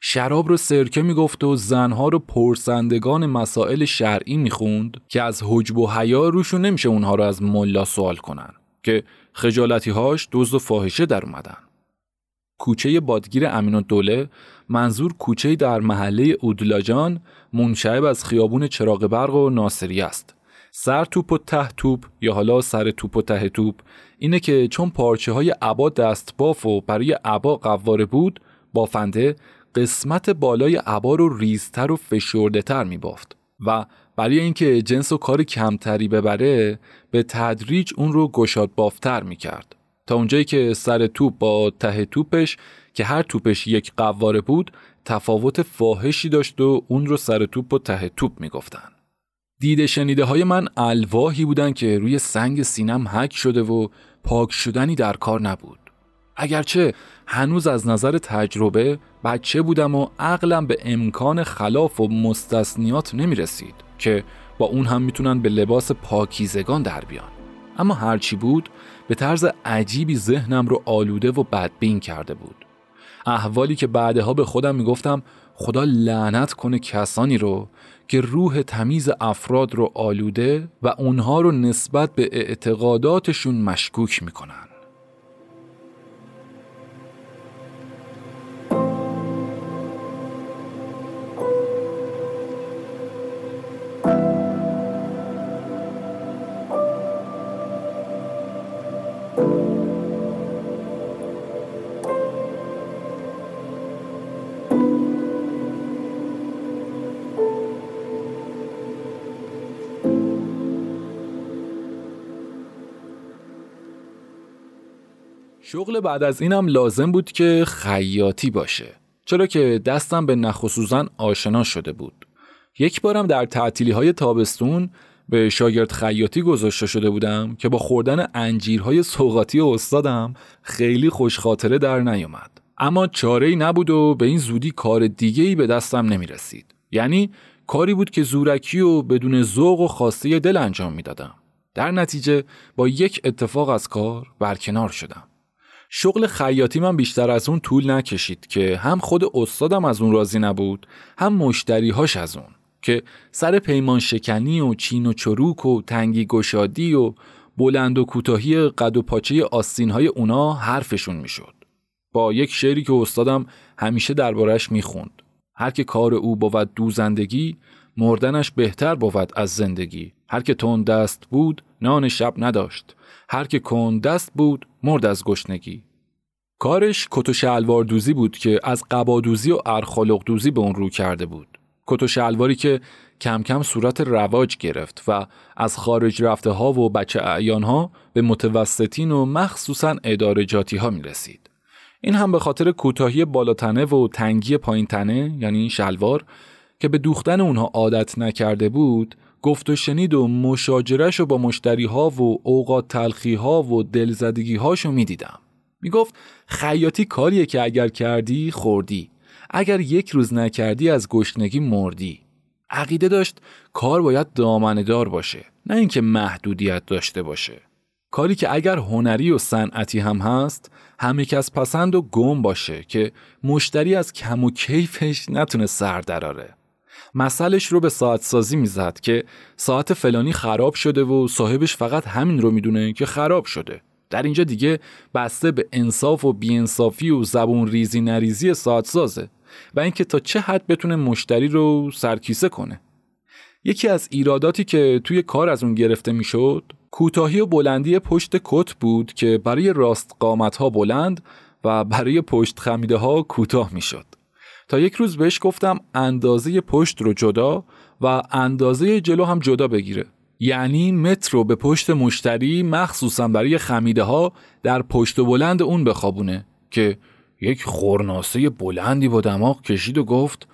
شراب رو سرکه می‌گفت و زنها رو پرسندگان مسائل شرعی می‌خوند که از حجب و حیا روشون نمیشه اونها رو از ملا سوال کنن که خجالتی هاش دزد و فاحشه در اومدن. کوچه بادگیر امین دوله منظور کوچه در محله اودلاجان منشعب از خیابون چراغ برق و ناصری است. سر توپ و ته توپ یا حالا سر توپ و ته توپ اینه که چون پارچه های عبا دست باف و برای عبا قواره بود بافنده قسمت بالای عبا رو ریزتر و فشرده تر می بافت و برای اینکه جنس و کار کمتری ببره به تدریج اون رو گشاد بافتر می کرد تا اونجایی که سر توپ با ته توپش که هر توپش یک قواره بود تفاوت فاحشی داشت و اون رو سر توپ و ته توپ می گفتن. دیده شنیده های من الواهی بودن که روی سنگ سینم حک شده و پاک شدنی در کار نبود. اگرچه هنوز از نظر تجربه بچه بودم و عقلم به امکان خلاف و مستثنیات نمی رسید که با اون هم می‌تونن به لباس پاکیزگان در بیان. اما هرچی بود به طرز عجیبی ذهنم رو آلوده و بدبین کرده بود. احوالی که بعدها به خودم می‌گفتم خدا لعنت کنه کسانی رو که روح تمیز افراد رو آلوده و اونها رو نسبت به اعتقاداتشون مشکوک می‌کنن. شغل بعد از اینم لازم بود که خیاطی باشه. چرا که دستم به نخ آشنا شده بود. یک بارم در تعطیلی های تابستون به شاگرد خیاطی گذاشته شده بودم که با خوردن انجیرهای سوغاتی استادم خیلی خوش خاطره در نیومد اما چاره ای نبود و به این زودی کار دیگه ای به دستم نمی رسید یعنی کاری بود که زورکی و بدون ذوق و خواسته دل انجام می‌دادم. در نتیجه با یک اتفاق از کار برکنار شدم. شغل خیاطی من بیشتر از اون طول نکشید که هم خود استادم از اون راضی نبود هم مشتریهاش از اون که سر پیمان شکنی و چین و چروک و تنگی گشادی و بلند و کوتاهی قد و پاچه آستین های اونا حرفشون می‌شد. با یک شعری که استادم همیشه دربارش می‌خوند. هر که کار او بود دوزندگی مردنش بهتر بود از زندگی. هر که تون دست بود نان شب نداشت. هر که کن دست بود مرد از گشنگی کارش کت و شلوار دوزی بود که از قبادوزی و ارخالق دوزی به اون رو کرده بود. کت و شلواری که کم کم صورت رواج گرفت و از خارج رفته ها و بچه اعیان ها به متوسطین و مخصوصا ادارجاتی ها می رسید. این هم به خاطر کوتاهی بالاتنه و تنگی پایین تنه یعنی شلوار که به دوختن اونها عادت نکرده بود گفت و شنید و مشاجرش رو با مشتری ها و اوقات تلخی ها و دلزدگی هاشو می دیدم. می گفت خیاطی کاریه که اگر کردی خوردی. اگر یک روز نکردی از گشنگی مردی. عقیده داشت کار باید دامنهدار باشه نه اینکه محدودیت داشته باشه. کاری که اگر هنری و صنعتی هم هست همه کس پسند و گم باشه که مشتری از کم و کیفش نتونه سر دراره. مسئلش رو به ساعت سازی می‌زد که ساعت فلانی خراب شده و صاحبش فقط همین رو می‌دونه که خراب شده. در اینجا دیگه بسته به انصاف و بیانصافی و زبون ریزی نریزی ساعت سازه و اینکه تا چه حد بتونه مشتری رو سرکیسه کنه. یکی از ایراداتی که توی کار از اون گرفته می‌شد کوتاهی و بلندی پشت کت بود که برای راست قامت ها بلند و برای پشت خمیده ها کوتاه می‌شد. تا یک روز بهش گفتم اندازه پشت رو جدا و اندازه جلو هم جدا بگیره. یعنی متر رو به پشت مشتری مخصوصا برای خمیده ها در پشت بلند اون بخوابونه که یک خورناسه بلندی با دماغ کشید و گفت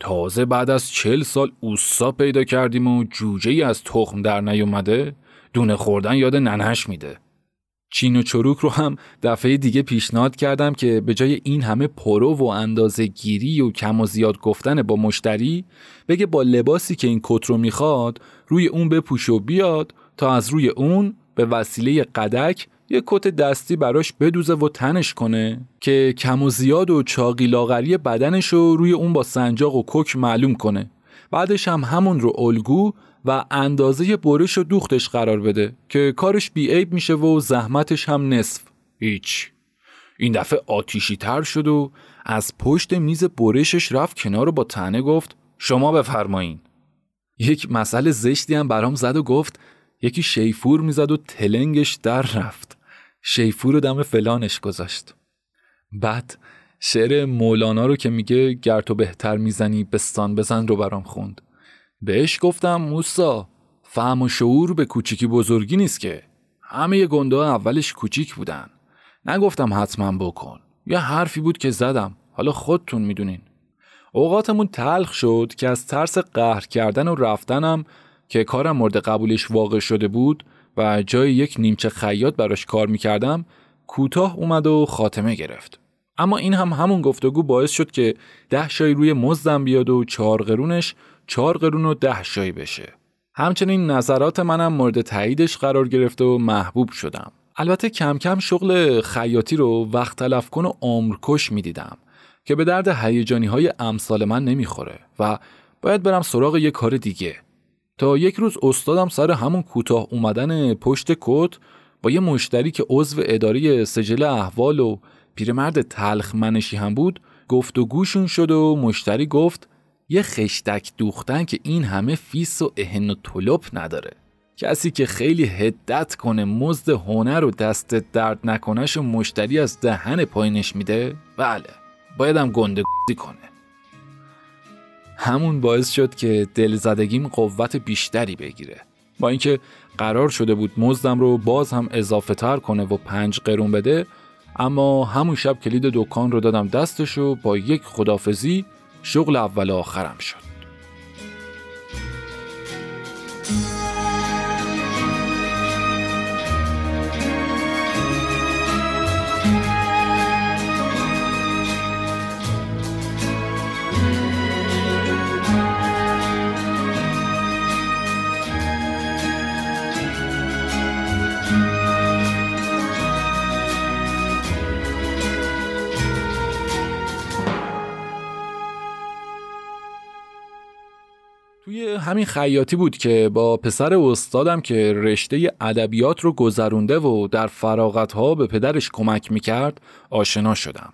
تازه بعد از چل سال اوسا پیدا کردیم و جوجه ای از تخم در نیومده دونه خوردن یاد ننش میده. چین و چروک رو هم دفعه دیگه پیشنهاد کردم که به جای این همه پرو و اندازه گیری و کم و زیاد گفتن با مشتری بگه با لباسی که این کت رو می‌خواد روی اون بپوش و بیاد تا از روی اون به وسیله قدک یه کت دستی براش بدوزه و تنش کنه که کم و زیاد و چاقی لاغری بدنش رو روی اون با سنجاق و کوک معلوم کنه. بعدش هم همون رو الگو و اندازه برش و دوختش قرار بده که کارش بیعیب میشه و زحمتش هم نصف. هیچ. این دفعه آتیشی تر شد و از پشت میز برشش رفت کنار و با تنه گفت شما بفرمایین. یک مسئله زشتی هم برام زد و گفت یکی شیفور می‌زد و تلنگش در رفت. شیفور رو دم فلانش گذاشت. بعد شعر مولانا رو که میگه گر تو بهتر می‌زنی بستان بزن رو برام خوند. بهش گفتم موسا فهم و شعور به کوچیکی بزرگی نیست که. همه گنده اولش کوچیک بودن. نگفتم حتما بکن. یه حرفی بود که زدم. حالا خودتون می‌دونین. اوقاتمون تلخ شد که از ترس قهر کردن و رفتنم که کارم مورد قبولش واقع شده بود و جای یک نیمچه خیاط براش کار می‌کردم کوتاه اومد و خاتمه گرفت. اما این هم همون گفتگو باعث شد که ده شای روی مزدم بیاد و چهار قرونش چهار قرون و ده شای بشه. همچنین نظرات منم مورد تاییدش قرار گرفته و محبوب شدم. البته کم کم شغل خیاطی رو وقت تلف کن و عمرکش می‌دیدم که به درد هیجانی های امثال من نمی‌خوره و باید برم سراغ یه کار دیگه. تا یک روز استادم سر همون کوتاه اومدن پشت کت با یه مشتری که عضو اداره سجل احوال و پیرمرد تلخ منشی هم بود گفت و گوشون شد و مشتری گفت یه خشتک دوختن که این همه فیس و اهن و طلب نداره. کسی که خیلی هدت کنه مزد هنر و دست درد نکنش و مشتری از دهن پایینش میده؟ بله بایدم گنده کنه. همون باعث شد که دلزدگیم قوت بیشتری بگیره. با اینکه قرار شده بود مزدم رو باز هم اضافه تر کنه و پنج قرون بده اما همون شب کلید دکان رو دادم دستش و با یک خدافزی شغل اول آخرم شد. همین خیاطی بود که با پسر استادم که رشته ادبیات رو گذرونده و در فراغت ها به پدرش کمک می‌کرد آشنا شدم.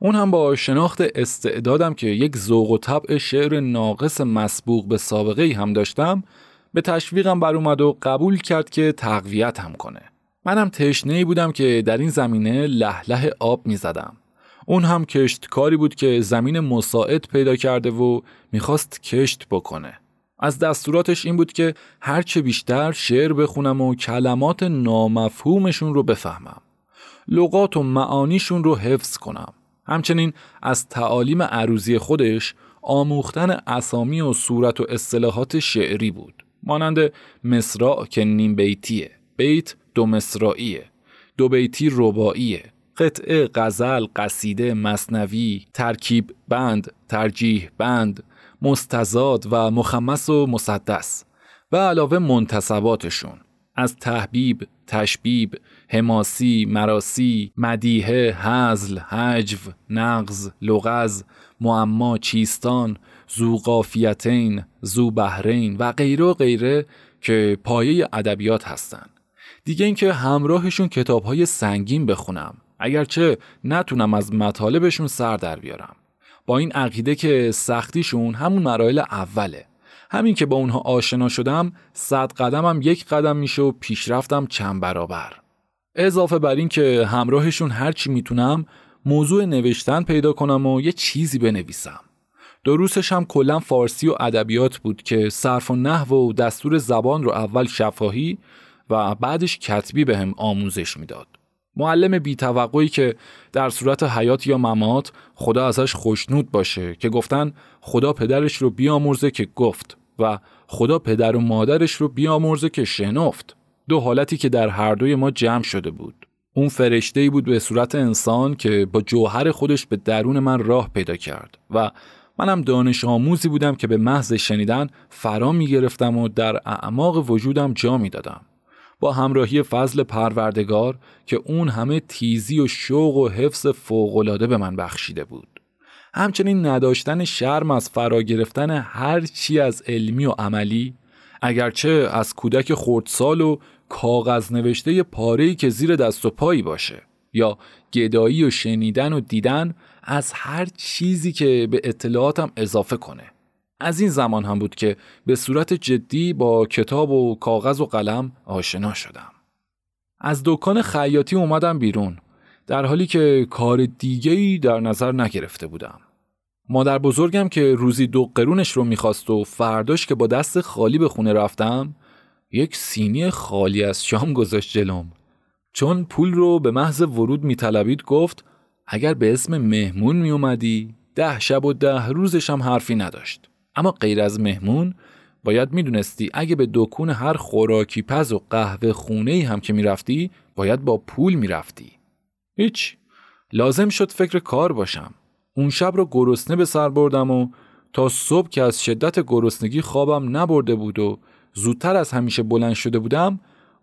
اون هم با شناخت استعدادم که یک ذوق و طبع شعر ناقص مسبوق به سابقه هم داشتم به تشویقم بر اومد و قبول کرد که تقویت هم کنه. منم تشنه بودم که در این زمینه لهله آب می زدم. اون هم کشتکاری بود که زمین مساعد پیدا کرده و می‌خواست کشت بکنه. از دستوراتش این بود که هرچه بیشتر شعر بخونم و کلمات نامفهومشون رو بفهمم. لغات و معانیشون رو حفظ کنم. همچنین از تعالیم عروضی خودش آموختن اسامی و صورت و اصطلاحات شعری بود. مانند مصرع که نیم بیتیه. بیت دو مصرعیه. دو بیتی رباعیه. قطعه غزل قصیده مصنوی ترکیب بند ترجیح بند مستزاد و مخمس و مسدس و علاوه منتصباتشون از تحبیب، تشبیب، حماسی، مراسی، مدیه، هزل، حجو، نغز، لغز، معما، چیستان، زو قافیتین، زو بحرین و غیره و غیره که پایه ادبیات هستند. دیگه اینکه همراهشون کتابهای سنگین بخونم. اگرچه نتونم از مطالبشون سر در بیارم. با این عقیده که سختیشون همون مراحل اوله. همین که با اونها آشنا شدم صد قدمم یک قدم میشه و پیشرفتم چند برابر. اضافه بر این که همراهشون هرچی می‌تونم موضوع نوشتن پیدا کنم و یه چیزی بنویسم. دروسش هم کلا فارسی و ادبیات بود که صرف و نحو و دستور زبان رو اول شفاهی و بعدش کتبی به آموزش می‌داد. معلم بیتوقعی که در صورت حیات یا ممات خدا ازش خوشنود باشه که گفتن خدا پدرش رو بیامرزه که گفت و خدا پدر و مادرش رو بیامرزه که شنفت دو حالتی که در هر دوی ما جمع شده بود اون فرشته ای بود به صورت انسان که با جوهر خودش به درون من راه پیدا کرد و منم دانش آموزی بودم که به محض شنیدن فرا می گرفتم و در اعماق وجودم جا می دادم. با همراهی فضل پروردگار که اون همه تیزی و شوق و حفظ فوقالعاده به من بخشیده بود. همچنین نداشتن شرم از فرا گرفتن هر چی از علمی و عملی اگرچه از کودک خردسال و کاغذ نوشته پاره‌ای که زیر دست و پایی باشه یا گدایی و شنیدن و دیدن از هر چیزی که به اطلاعاتم اضافه کنه از این زمان هم بود که به صورت جدی با کتاب و کاغذ و قلم آشنا شدم. از دکان خیاطی اومدم بیرون در حالی که کار دیگهی در نظر نگرفته بودم. مادر بزرگم که روزی دو قرونش رو می‌خواست و فرداش که با دست خالی به خونه رفتم یک سینی خالی از شام گذاشت جلوم. چون پول رو به محض ورود میطلبید گفت اگر به اسم مهمون میومدی ده شب و ده روزش هم حرفی نداشت. اما غیر از مهمون باید می‌دونستی اگه به دکون هر خوراکی پز و قهوه خونه هم که می‌رفتی باید با پول می‌رفتی. هیچ. لازم شد فکر کار باشم. اون شب رو گرسنه به سر بردم و تا صبح که از شدت گرسنگی خوابم نبرده بود و زودتر از همیشه بلند شده بودم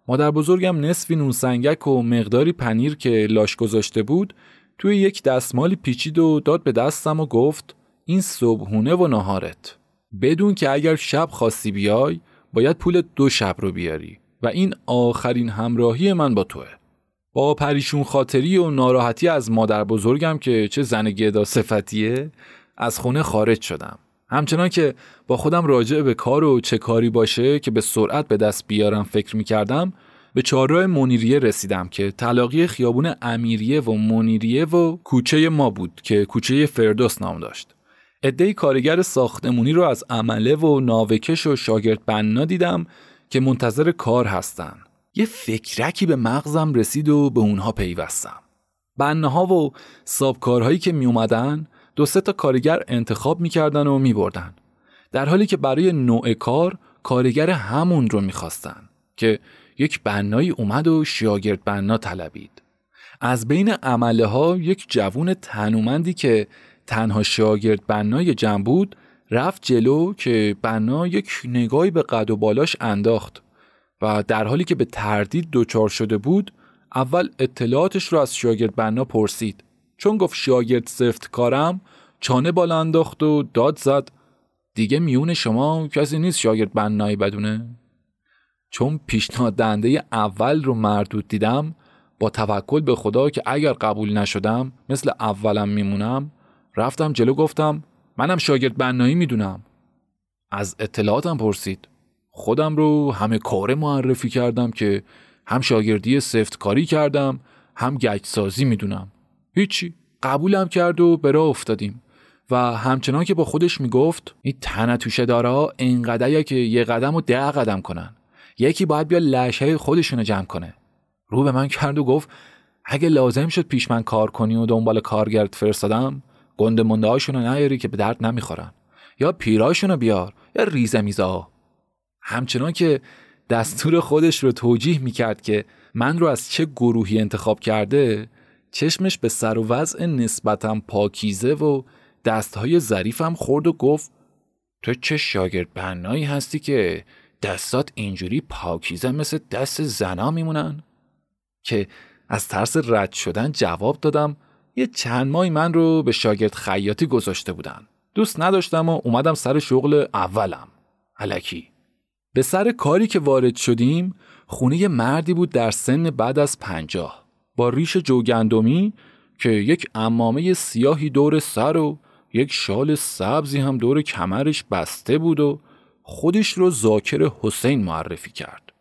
مادر بزرگم نصفی نون سنگک و مقداری پنیر که لاش گذاشته بود توی یک دستمالی پیچید و داد به دستم و گفت این صبحونه و نهارت بدون که اگر شب خواستی بیای باید پول دو شب رو بیاری و این آخرین همراهی من با توه. با پریشون خاطری و ناراحتی از مادر بزرگم که چه زن گدا صفتیه از خونه خارج شدم. همچنان که با خودم راجع به کار و چه کاری باشه که به سرعت به دست بیارم فکر می کردم به چهارراه منیریه رسیدم که تلاقی خیابون امیریه و منیریه و کوچه ما بود که کوچه فردوس نام داشت. عدهای کارگر ساختمونی رو از عمله و ناوکش و شاگرد بنا دیدم که منتظر کار هستن. یه فکرکی به مغزم رسید و به اونها پیوستم. بناها و سابکارهایی که می اومدن دو سه تا کارگر انتخاب می‌کردن و میبردن. در حالی که برای نوع کار کارگر همون رو می‌خواستن که یک بنایی اومد و شاگرد بنا طلبید. از بین عمله ها یک جوون تنومندی که تنها شاگرد بنای جمع بود رفت جلو که بنا یک نگاهی به قد و بالاش انداخت و در حالی که به تردید دچار شده بود اول اطلاعاتش رو از شاگرد بنا پرسید. چون گفت شاگرد سفت کارم چانه بالا انداخت و داد زد. دیگه میون شما کسی نیست شاگرد بنایی بدونه. چون پیشنهاد دنده اول رو مردود دیدم با توکل به خدا که اگر قبول نشدم مثل اولم میمونم رفتم جلو گفتم منم شاگرد بنایی می‌دونم. از اطلاعاتم پرسید. خودم رو همه کاره معرفی کردم که هم شاگردی سفت کاری کردم هم گچ سازی می‌دونم. هیچی. قبولم کرد و به راه افتادیم. و همچنان که با خودش می‌گفت این تنه توشه دارا اینقدر که یه قدم و ده قدم کنن. یکی باید بیا لشه خودشونو جمع کنه. رو به من کرد و گفت اگه لازم شد پیش من کار کنی و دنبال کارگرد فرستادم گنده منده هاشونو نیاری که به درد نمی‌خورن یا پیراشونو بیار یا ریزه میزا همچنان که دستور خودش رو توجیه می‌کرد که من رو از چه گروهی انتخاب کرده چشمش به سر و وضع نسبتم پاکیزه و دستهای ظریفم خورد و گفت تو چه شاگرد بنایی هستی که دستات اینجوری پاکیزه مثل دست زنا میمونن؟ که از ترس رد شدن جواب دادم یه چند ماهی من رو به شاگرد خیاطی گذاشته بودن دوست نداشتم و اومدم سر شغل اولم علکی به سر کاری که وارد شدیم خونه مردی بود در سن بعد از پنجاه با ریش جوگندمی که یک امامه سیاهی دور سر و یک شال سبزی هم دور کمرش بسته بود و خودش رو زاکر حسین معرفی کرد.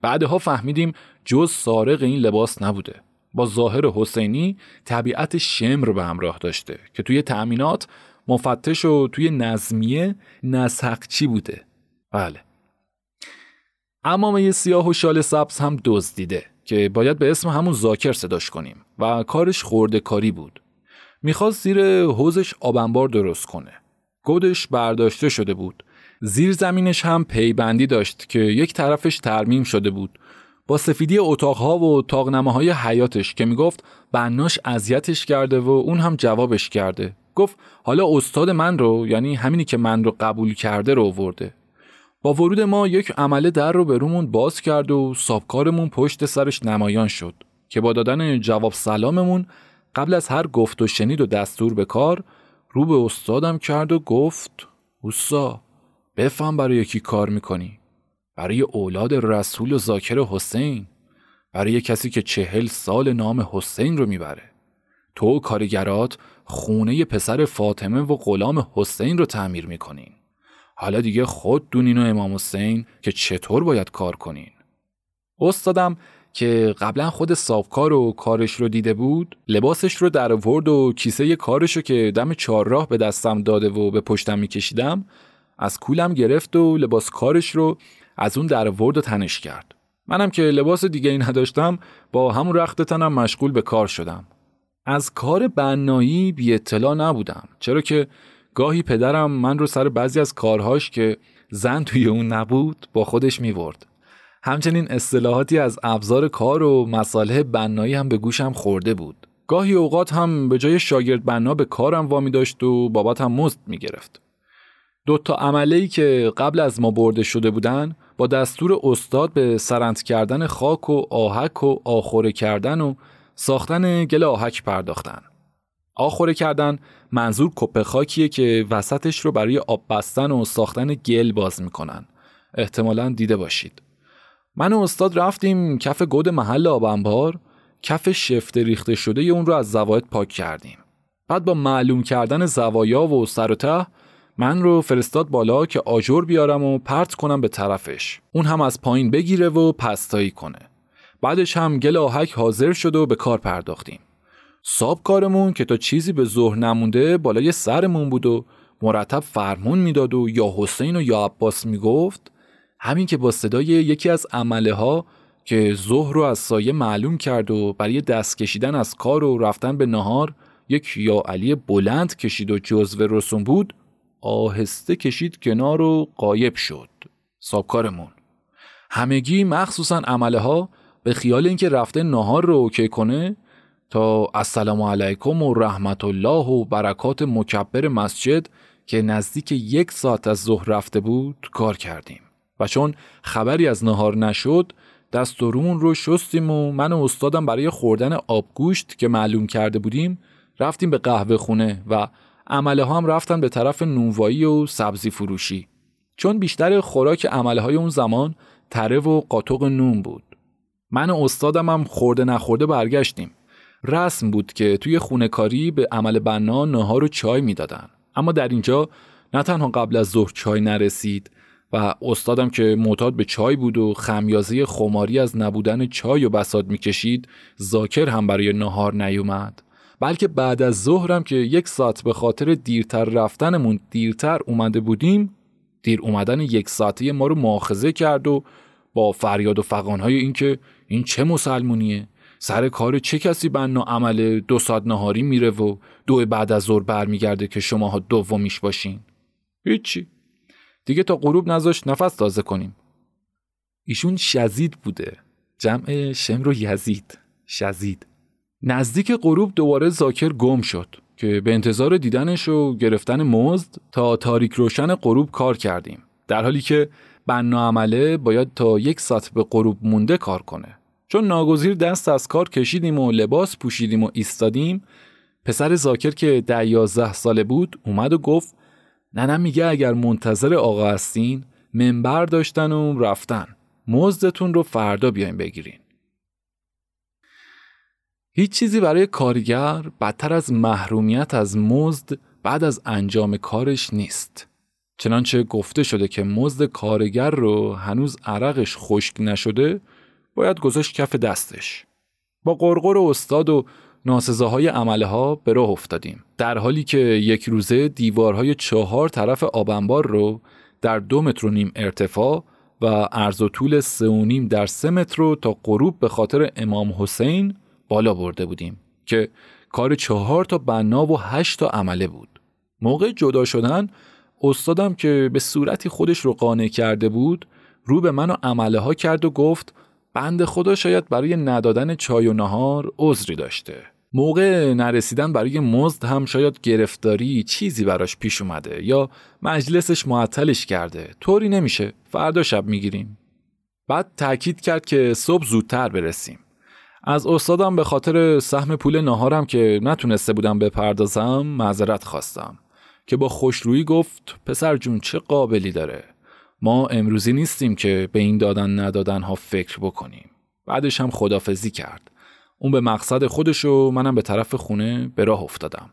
بعدها فهمیدیم جز سارق این لباس نبوده. با ظاهر حسینی طبیعت شمر به همراه داشته که توی تأمینات مفتش و توی نظمیه نسحقچی بوده. بله. امامه سیاه و شال سبز هم دزدیده که باید به اسم همون زاکر صداش کنیم و کارش خورده کاری بود. می‌خواست زیر حوزش آبنبار درست کنه. گودش برداشته شده بود. زیر زمینش هم پیبندی داشت که یک طرفش ترمیم شده بود. با سفیدی اتاقها و تاقنمه های حیاتش که می‌گفت بناش اذیتش کرده و اون هم جوابش کرده. گفت حالا استاد من رو یعنی همینی که من رو قبول کرده رو ورده. با ورود ما یک عمله در رو به رومون باز کرد و سابکارمون پشت سرش نمایان شد که با دادن جواب سلاممون قبل از هر گفت و شنید و دستور به کار رو به استادم کرد و گفت اوسا بفهم برای یکی کار می‌کنی برای اولاد رسول و زاکر حسین برای کسی که چهل سال نام حسین رو می‌بره. تو و کارگرات خونه پسر فاطمه و غلام حسین رو تعمیر می‌کنین. حالا دیگه خود دونین و امام حسین که چطور باید کار کنین؟ استادم که قبلا خود صافکار و کارش رو دیده بود لباسش رو در ورد و کیسه کارش رو که دم چهارراه به دستم داده و به پشتم میکشیدم از کولم گرفت و لباس کارش رو از اون در ورد و تنش کرد منم که لباس دیگه ای نداشتم با همون رخت تنم مشغول به کار شدم از کار بنایی بی اطلاع نبودم چرا که گاهی پدرم من رو سر بعضی از کارهاش که زن توی اون نبود با خودش میورد همچنین اصطلاحاتی از ابزار کار و مصالح بنایی هم به گوشم خورده بود. گاهی اوقات هم به جای شاگرد بنا به کارم وامی داشت و بابات هم مزد می گرفت. دو تا عمله که قبل از ما برده شده بودن با دستور استاد به سرنت کردن خاک و آهک و آخوره کردن و ساختن گل آهک پرداختن. آخوره کردن منظور کپه خاکیه که وسطش رو برای آب بستن و ساختن گل باز می‌کنن. احتمالا دیده باشید. من و استاد رفتیم کف گود محل آبنبار کف شفته ریخته شده اون رو از زواید پاک کردیم بعد با معلوم کردن زوایا و سر و ته من رو فرستاد بالا که آجر بیارم و پرت کنم به طرفش. اون هم از پایین بگیره و پستایی کنه. بعدش هم گل آهک حاضر شد و به کار پرداختیم. ساب کارمون که تا چیزی به ظهر نمونده بالای سرمون بود و مرتب فرمون می‌داد و یا حسین و یا عباس می‌گفت همین که با صدای یکی از عمله ها که ظهر رو از سایه معلوم کرد و برای دست کشیدن از کار و رفتن به نهار یک یا علی بلند کشید و جزو رسوم بود آهسته کشید کنار و قایب شد. سابکارمون. همگی مخصوصا عمله ها به خیال اینکه رفته نهار رو اوکی کنه تا السلام علیکم و رحمت الله و برکات مکبر مسجد که نزدیک یک ساعت از ظهر رفته بود کار کردیم. و چون خبری از نهار نشد دست رو شستیم و من و استادم برای خوردن آبگوشت که معلوم کرده بودیم رفتیم به قهوه خونه و عمله هم رفتن به طرف نونوایی و سبزی فروشی. چون بیشتر خوراک عمله های اون زمان تره و قاطق نون بود. من و استادم هم خورده نخورده برگشتیم. رسم بود که توی خونه کاری به عمل بنا نهار و چای می‌دادن. اما در اینجا نه تنها قبل از ظهر چای نرسید و استادم که معتاد به چای بود و خمیازه خماری از نبودن چای و بساد می‌کشید زاکر هم برای نهار نیومد. بلکه بعد از ظهرم که یک ساعت به خاطر دیرتر رفتنمون دیرتر اومده بودیم دیر اومدن یک ساعته ما رو مؤاخذه کرد و با فریاد و فقانهای این که این چه مسلمونیه؟ سر کار چه کسی بنا عمل دو ساعت نهاری میره و دو بعد از ظهر برمیگرده که شماها دومیش باشین؟ هیچی. دیگه تا غروب نذاشت نفس تازه کنیم. ایشون شزید بوده. جمع شمر و یزید. شزید. نزدیک غروب دوباره زاکر گم شد که به انتظار دیدنش و گرفتن مزد تا تاریک روشن غروب کار کردیم. در حالی که بنا عمله باید تا یک ساعت به غروب مونده کار کنه. چون ناگزیر دست از کار کشیدیم و لباس پوشیدیم و ایستادیم پسر زاکر که ده یازده ساله بود اومد و گفت ننم میگه اگر منتظر آقا هستین منبر داشتن و رفتن. مزدتون رو فردا بیاین بگیرین. هیچ چیزی برای کارگر بدتر از محرومیت از مزد بعد از انجام کارش نیست. چنانچه گفته شده که مزد کارگر رو هنوز عرقش خشک نشده باید گذاشت کف دستش. با قرقر استاد و ناسزاهای عمله ها به راه افتادیم. در حالی که یک روزه دیوارهای چهار طرف آبنبار رو در دو متر و نیم ارتفاع و عرض و طول سه و نیم در سه متر رو تا غروب به خاطر امام حسین بالا برده بودیم که کار چهار تا بنا و هشت تا عمله بود. موقع جدا شدن استادم که به صورتی خودش رو قانع کرده بود رو به من و عمله ها کرد و گفت بند خدا شاید برای ندادن چای و نهار عذری داشته. موقع نرسیدن برای مزد هم شاید گرفتاری چیزی براش پیش اومده یا مجلسش معطلش کرده. طوری نمیشه. فردا شب می‌گیریم. بعد تاکید کرد که صبح زودتر برسیم. از استادم به خاطر سهم پول نهارم که نتونسته بودم بپردازم معذرت خواستم. که با خوشرویی گفت پسر جون چه قابلی داره؟ ما امروزی نیستیم که به این دادن ندادن ها فکر بکنیم. بعدش هم خدافزی کرد. اون به مقصد خودش و منم به طرف خونه به راه افتادم.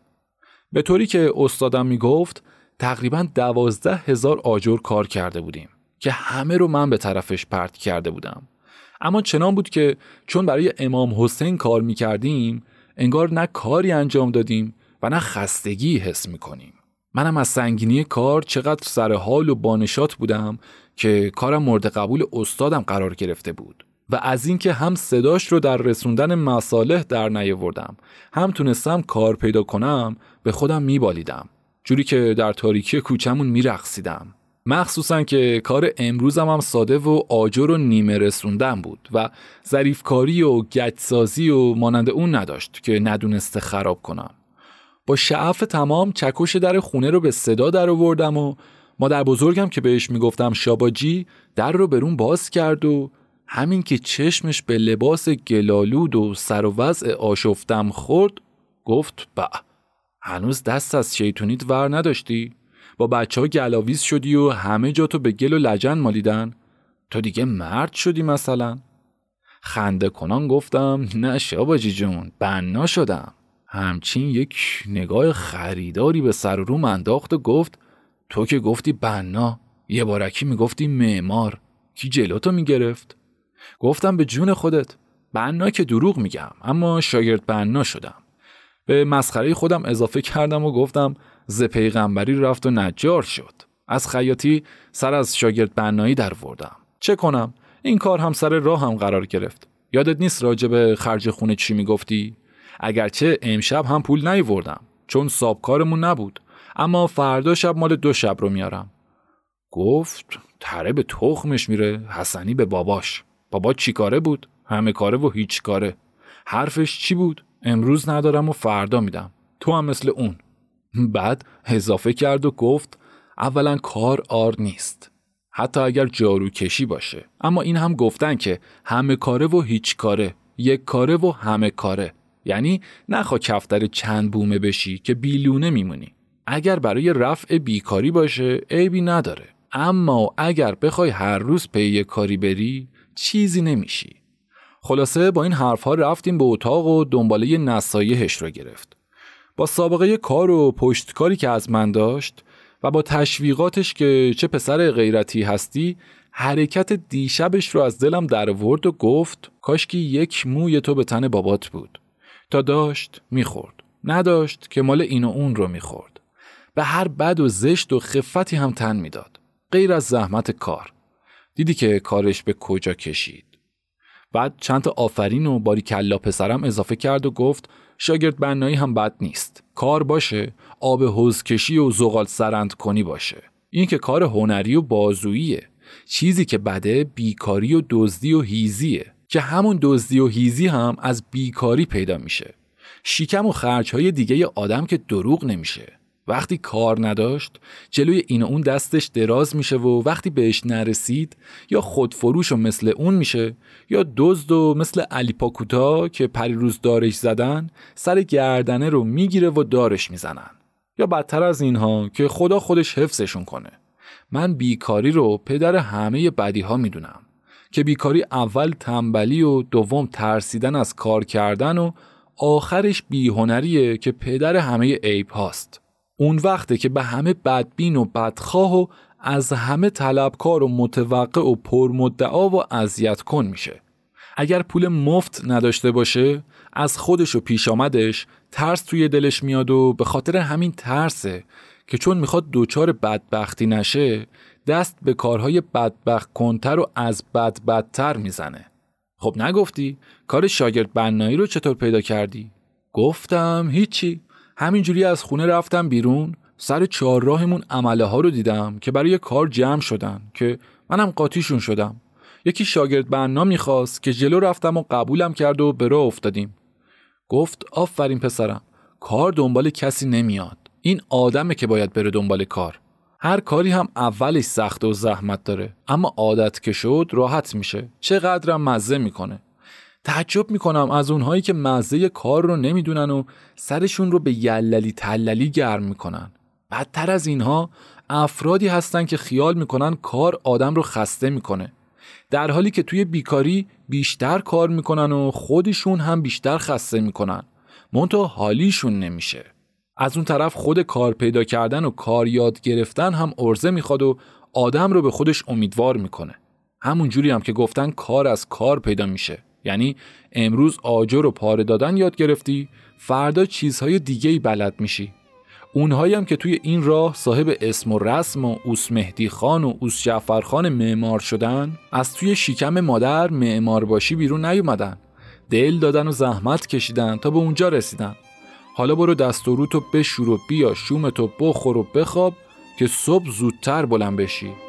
به طوری که استادم می‌گفت تقریبا دوازده هزار آجر کار کرده بودیم که همه رو من به طرفش پرت کرده بودم. اما چنان بود که چون برای امام حسین کار می‌کردیم انگار نه کاری انجام دادیم و نه خستگی حس می‌کنیم. منم از سنگینی کار چقدر سر حال و بانشات بودم که کارم مورد قبول استادم قرار گرفته بود و از اینکه هم صداش رو در رسوندن مصالح در نیاوردم هم تونستم کار پیدا کنم به خودم میبالیدم. جوری که در تاریکی کوچمون میرقصیدم. مخصوصا که کار امروزم هم ساده و آجر و نیمه رسوندن بود و ظریفکاری و گچسازی و مانند اون نداشت که ندونسته خراب کنم با شعف تمام چکش در خونه رو به صدا در آوردم و مادر بزرگم که بهش می‌گفتم شاباجی در رو برون باز کرد و همین که چشمش به لباس گلالود و سر و وضع آشفتم خورد گفت با هنوز دست از شیطونیت ور نداشتی؟ با بچه ها گلاویز شدی و همه جا تو به گل و لجن مالیدن؟ تو دیگه مرد شدی مثلا؟ خنده کنان گفتم نه شاباجی جون بنا شدم. همچین یک نگاه خریداری به سر روم انداخت و گفت تو که گفتی بنا یه بارکی می‌گفتی معمار. کی جلوتو می‌گرفت؟ گفتم به جون خودت. بنا که دروغ میگم اما شاگرد بنا شدم. به مسخره خودم اضافه کردم و گفتم ز پیغمبری رفت و نجار شد. از خیاطی سر از شاگرد بنایی در وردم چه کنم؟ این کار هم سر راه هم قرار گرفت. یادت نیست راجع به خرج خونه چی می‌گفتی؟ اگرچه امشب هم پول نیوردم چون سابکارمون نبود. اما فردا شب مال دو شب رو میارم. گفت تره به تخمش میره حسنی به باباش. بابا چی کاره بود؟ همه کاره و هیچ کاره. حرفش چی بود؟ امروز ندارم و فردا میدم. تو هم مثل اون. بعد اضافه کرد و گفت اولا کار آر نیست. حتی اگر جارو کشی باشه. اما این هم گفتن که همه کاره و هیچ کاره. یک کاره و همه کاره. یعنی نخوا کفتر چند بومه بشی که بیلونه میمونی. اگر برای رفع بیکاری باشه عیبی نداره. اما اگر بخوای هر روز پی کاری بری چیزی نمیشی. خلاصه با این حرفها رفتیم به اتاق و دنباله نصایحش رو گرفت. با سابقه کار و پشتکاری که از من داشت و با تشویقاتش که چه پسر غیرتی هستی حرکت دیشبش رو از دلم در ورد و گفت کاشکی یک موی تو به تن بابات بود. تا داشت می‌خورد. نداشت که مال این و اون رو می‌خورد. به هر بد و زشت و خفتی هم تن می‌داد. غیر از زحمت کار. دیدی که کارش به کجا کشید. بعد چند تا آفرین و باری کلا پسرم اضافه کرد و گفت شاگرد بنایی هم بد نیست. کار باشه آب حوز کشی و زغال سرند کنی باشه. این که کار هنری و بازوییه. چیزی که بده بیکاری و دزدی و هیزیه. که همون دزدی و هیزی هم از بیکاری پیدا میشه. شیکم و های دیگه آدم که دروغ نمیشه. وقتی کار نداشت جلوی این و اون دستش دراز میشه و وقتی بهش نرسید یا خودفروش و مثل اون میشه یا دزد و مثل علی پاکوتا که پریروز دارش زدن سر گردنه رو می‌گیره و دارش می‌زنن. یا بدتر از اینها که خدا خودش حفظشون کنه. من بیکاری رو پدر همه بدی ها می‌دونم که بیکاری اول تنبلی و دوم ترسیدن از کار کردن و آخرش بیهنریه که پدر همه عیب هاست. اون وقته که به همه بدبین و بدخواه و از همه طلبکار و متوقع و پرمدعا و اذیت کن میشه. اگر پول مفت نداشته باشه از خودش و پیش آمدش ترس توی دلش میاد و به خاطر همین ترسه که چون می‌خواد دوچار بدبختی نشه دست به کارهای بدبخت کنتر و از بد بدتر می‌زنه. خب نگفتی؟ کار شاگرد بنایی رو چطور پیدا کردی؟ گفتم هیچی. همینجوری از خونه رفتم بیرون سر چهارراهمون عمله ها رو دیدم که برای کار جمع شدن که منم قاطیشون شدم. یکی شاگرد بنا می‌خواست که جلو رفتم و قبولم کرد و به راه افتادیم. گفت آفرین پسرم کار دنبال کسی نمیاد. این آدمه که باید بره دنبال کار. هر کاری هم اولش سخت و زحمت داره اما عادت که شد راحت میشه. چقدرم مزه می‌کنه. تعجب می‌کنم از اونهایی که مزه کار رو نمی‌دونن و سرشون رو به یللی تللی گرم می‌کنن. بدتر از اینها افرادی هستن که خیال می‌کنن کار آدم رو خسته می‌کنه. در حالی که توی بیکاری بیشتر کار می‌کنن و خودشون هم بیشتر خسته می‌کنن. منتها حالیشون نمیشه. از اون طرف خود کار پیدا کردن و کار یاد گرفتن هم ارزه می‌خواد و آدم رو به خودش امیدوار می‌کنه. همون جوری هم که گفتن کار از کار پیدا میشه. یعنی امروز آجر و پاره دادن یاد گرفتی فردا چیزهای دیگه ای بلد میشی. اونهایی هم که توی این راه صاحب اسم و رسم و اوس مهدی خان و اوس جعفر خان معمار شدن از توی شیکم مادر معمار باشی بیرون نیومدن. دل دادن و زحمت کشیدن تا به اونجا رسیدن. حالا برو دست و روتو بشور و بیا شومتو بخور و بخواب که صبح زودتر بلند بشی.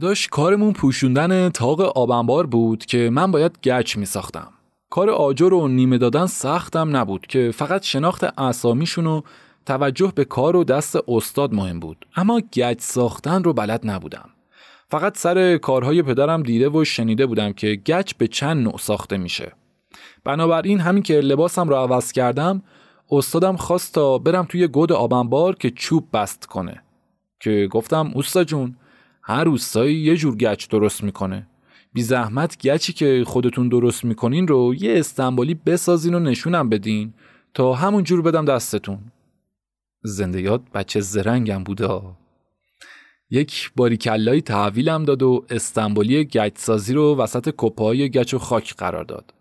فرداش کارمون پوشوندن تاق آبنبار بود که من باید گچ می ساختم. کار آجر و نیمه دادن سختم نبود که فقط شناخت اسامیشون و توجه به کار و دست استاد مهم بود. اما گچ ساختن رو بلد نبودم. فقط سر کارهای پدرم دیده و شنیده بودم که گچ به چند نوع ساخته میشه. بنابراین همین که لباسم رو عوض کردم استادم خواست تا برم توی گود آبنبار که چوب بست کنه. که گفتم اوستا جون هر روستایی یه جور گچ درست می‌کنه. بی زحمت گچی که خودتون درست می‌کنین رو یه استنبالی بسازین و نشونم بدین تا همون جور بدم دستتون. زنده بچه زرنگم بوده یک باریکلایی تحویلم داد و استنبولی گچ سازی رو وسط کپای گچ و خاک قرار داد.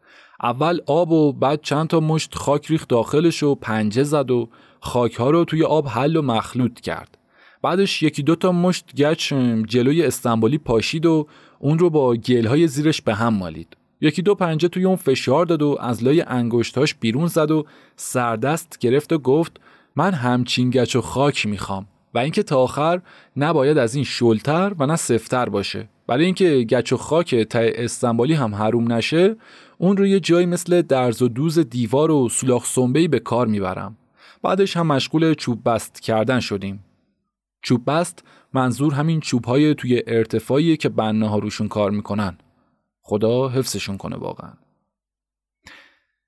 اول آب و بعد چند تا مشت خاک ریخت داخلش و پنجه زد و خاک ها رو توی آب حل و مخلوط کرد. بعدش یکی دو تا مشت گچ جلوی استنبولی پاشید و اون رو با گلهای زیرش به هم مالید. یکی دو پنجه توی اون فشار داد و از لای انگشتاش بیرون زد و سردست گرفت و گفت من همچین گچ و خاک می‌خوام و اینکه تا آخر نباید از این شلتر و نه سفتر باشه. برای اینکه گچ و خاک ته استنبالی هم حروم نشه اون رو یه جایی مثل درز و دوز دیوار و سولاخ سنبهی به کار می‌برم. بعدش هم مشغول چوب بست کردن شدیم. چوب بست منظور همین چوب های توی ارتفاعیه که بنه ها روشون کار می‌کنن. خدا حفظشون کنه واقعا.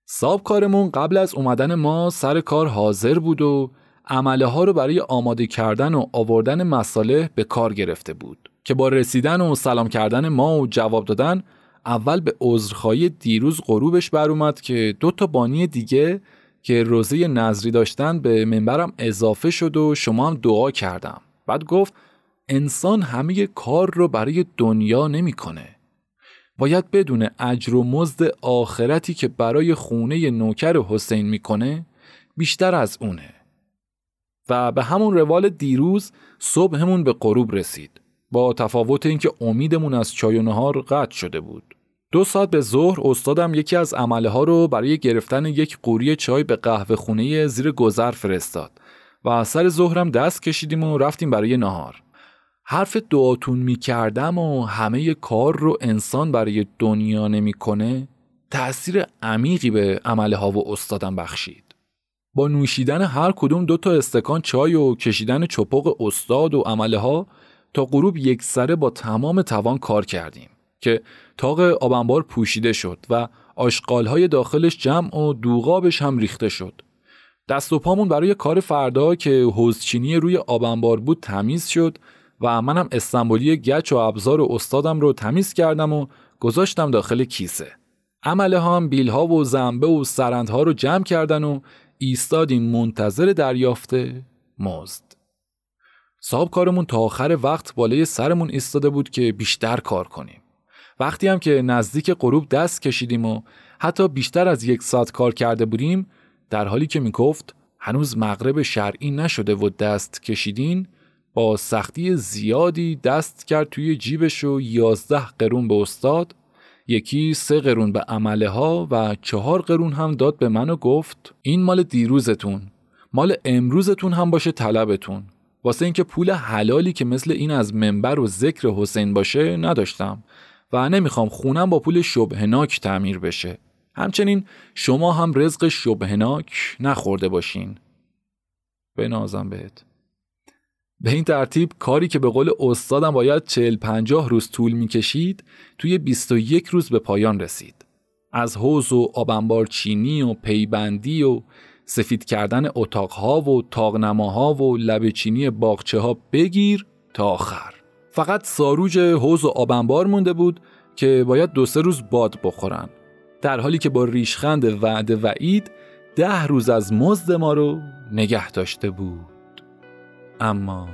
صاحب کارمون قبل از اومدن ما سر کار حاضر بود و عمله ها رو برای آماده کردن و آوردن مساله به کار گرفته بود که با رسیدن و سلام کردن ما و جواب دادن اول به عذرخواهی دیروز غروبش بر اومد که دو تا بانی دیگه که روزه نظری داشتن به منبرم اضافه شد و شما هم دعا کردم. بعد گفت انسان همه کار رو برای دنیا نمی‌کنه. باید بدون اجر و مزد آخرتی که برای خونه نوکر حسین می‌کنه بیشتر از اونه. و به همون روال دیروز صبحمون به غروب رسید. با تفاوت اینکه امیدمون از چای و نهار قطع شده بود. دو ساعت به ظهر استادم یکی از عمله ها رو برای گرفتن یک قوری چای به قهوه خونه زیر گذر فرستاد و سر ظهرم دست کشیدیم و رفتیم برای نهار. حرف دعاتون می کردم و همه کار رو انسان برای دنیا نمی‌کنه تأثیر عمیقی به عمله ها و استادم بخشید. با نوشیدن هر کدوم دو تا استکان چای و کشیدن چپق استاد و عمله ها تا غروب یک سره با تمام توان کار کردیم. که تاق آبنبار پوشیده شد و های داخلش جمع و دوغابش هم ریخته شد. دست و پامون برای کار فردا که حوزچینی روی آبنبار بود تمیز شد و منم استنبولی گچ و ابزار و استادم رو تمیز کردم و گذاشتم داخل کیسه. عمله ها هم بیل ها و زنبه و سرندها رو جمع کردن و ایستادیم منتظر دریافته مزد. صاحب کارمون تا آخر وقت بالای سرمون ایستاده بود که بیشتر کار کنیم. وقتی هم که نزدیک غروب دست کشیدیم و حتی بیشتر از یک ساعت کار کرده بودیم در حالی که می‌گفت هنوز مغرب شرعی نشده و دست کشیدین با سختی زیادی دست کرد توی جیبش و یازده قرون به استاد یکی سه قرون به عمله ها و چهار قرون هم داد به من و گفت این مال دیروزتون مال امروزتون هم باشه طلبتون. واسه اینکه پول حلالی که مثل این از منبر و ذکر حسین باشه نداشتم. و نمی‌خوام خونم با پول شبهناک تعمیر بشه. همچنین شما هم رزق شبهناک نخورده باشین. به نازم بهت. به این ترتیب کاری که به قول استادم باید چل پنجاه روز طول می‌کشید توی 21 روز به پایان رسید. از حوز و آبنبار چینی و پیبندی و سفید کردن اتاقها و تاغنماها و لبچینی باغچه ها بگیر تا آخر. فقط ساروج حوز و آبنبار مونده بود که باید دو سه روز باد بخورن. در حالی که با ریشخند وعده وعید ده روز از مزد ما رو نگه داشته بود. اما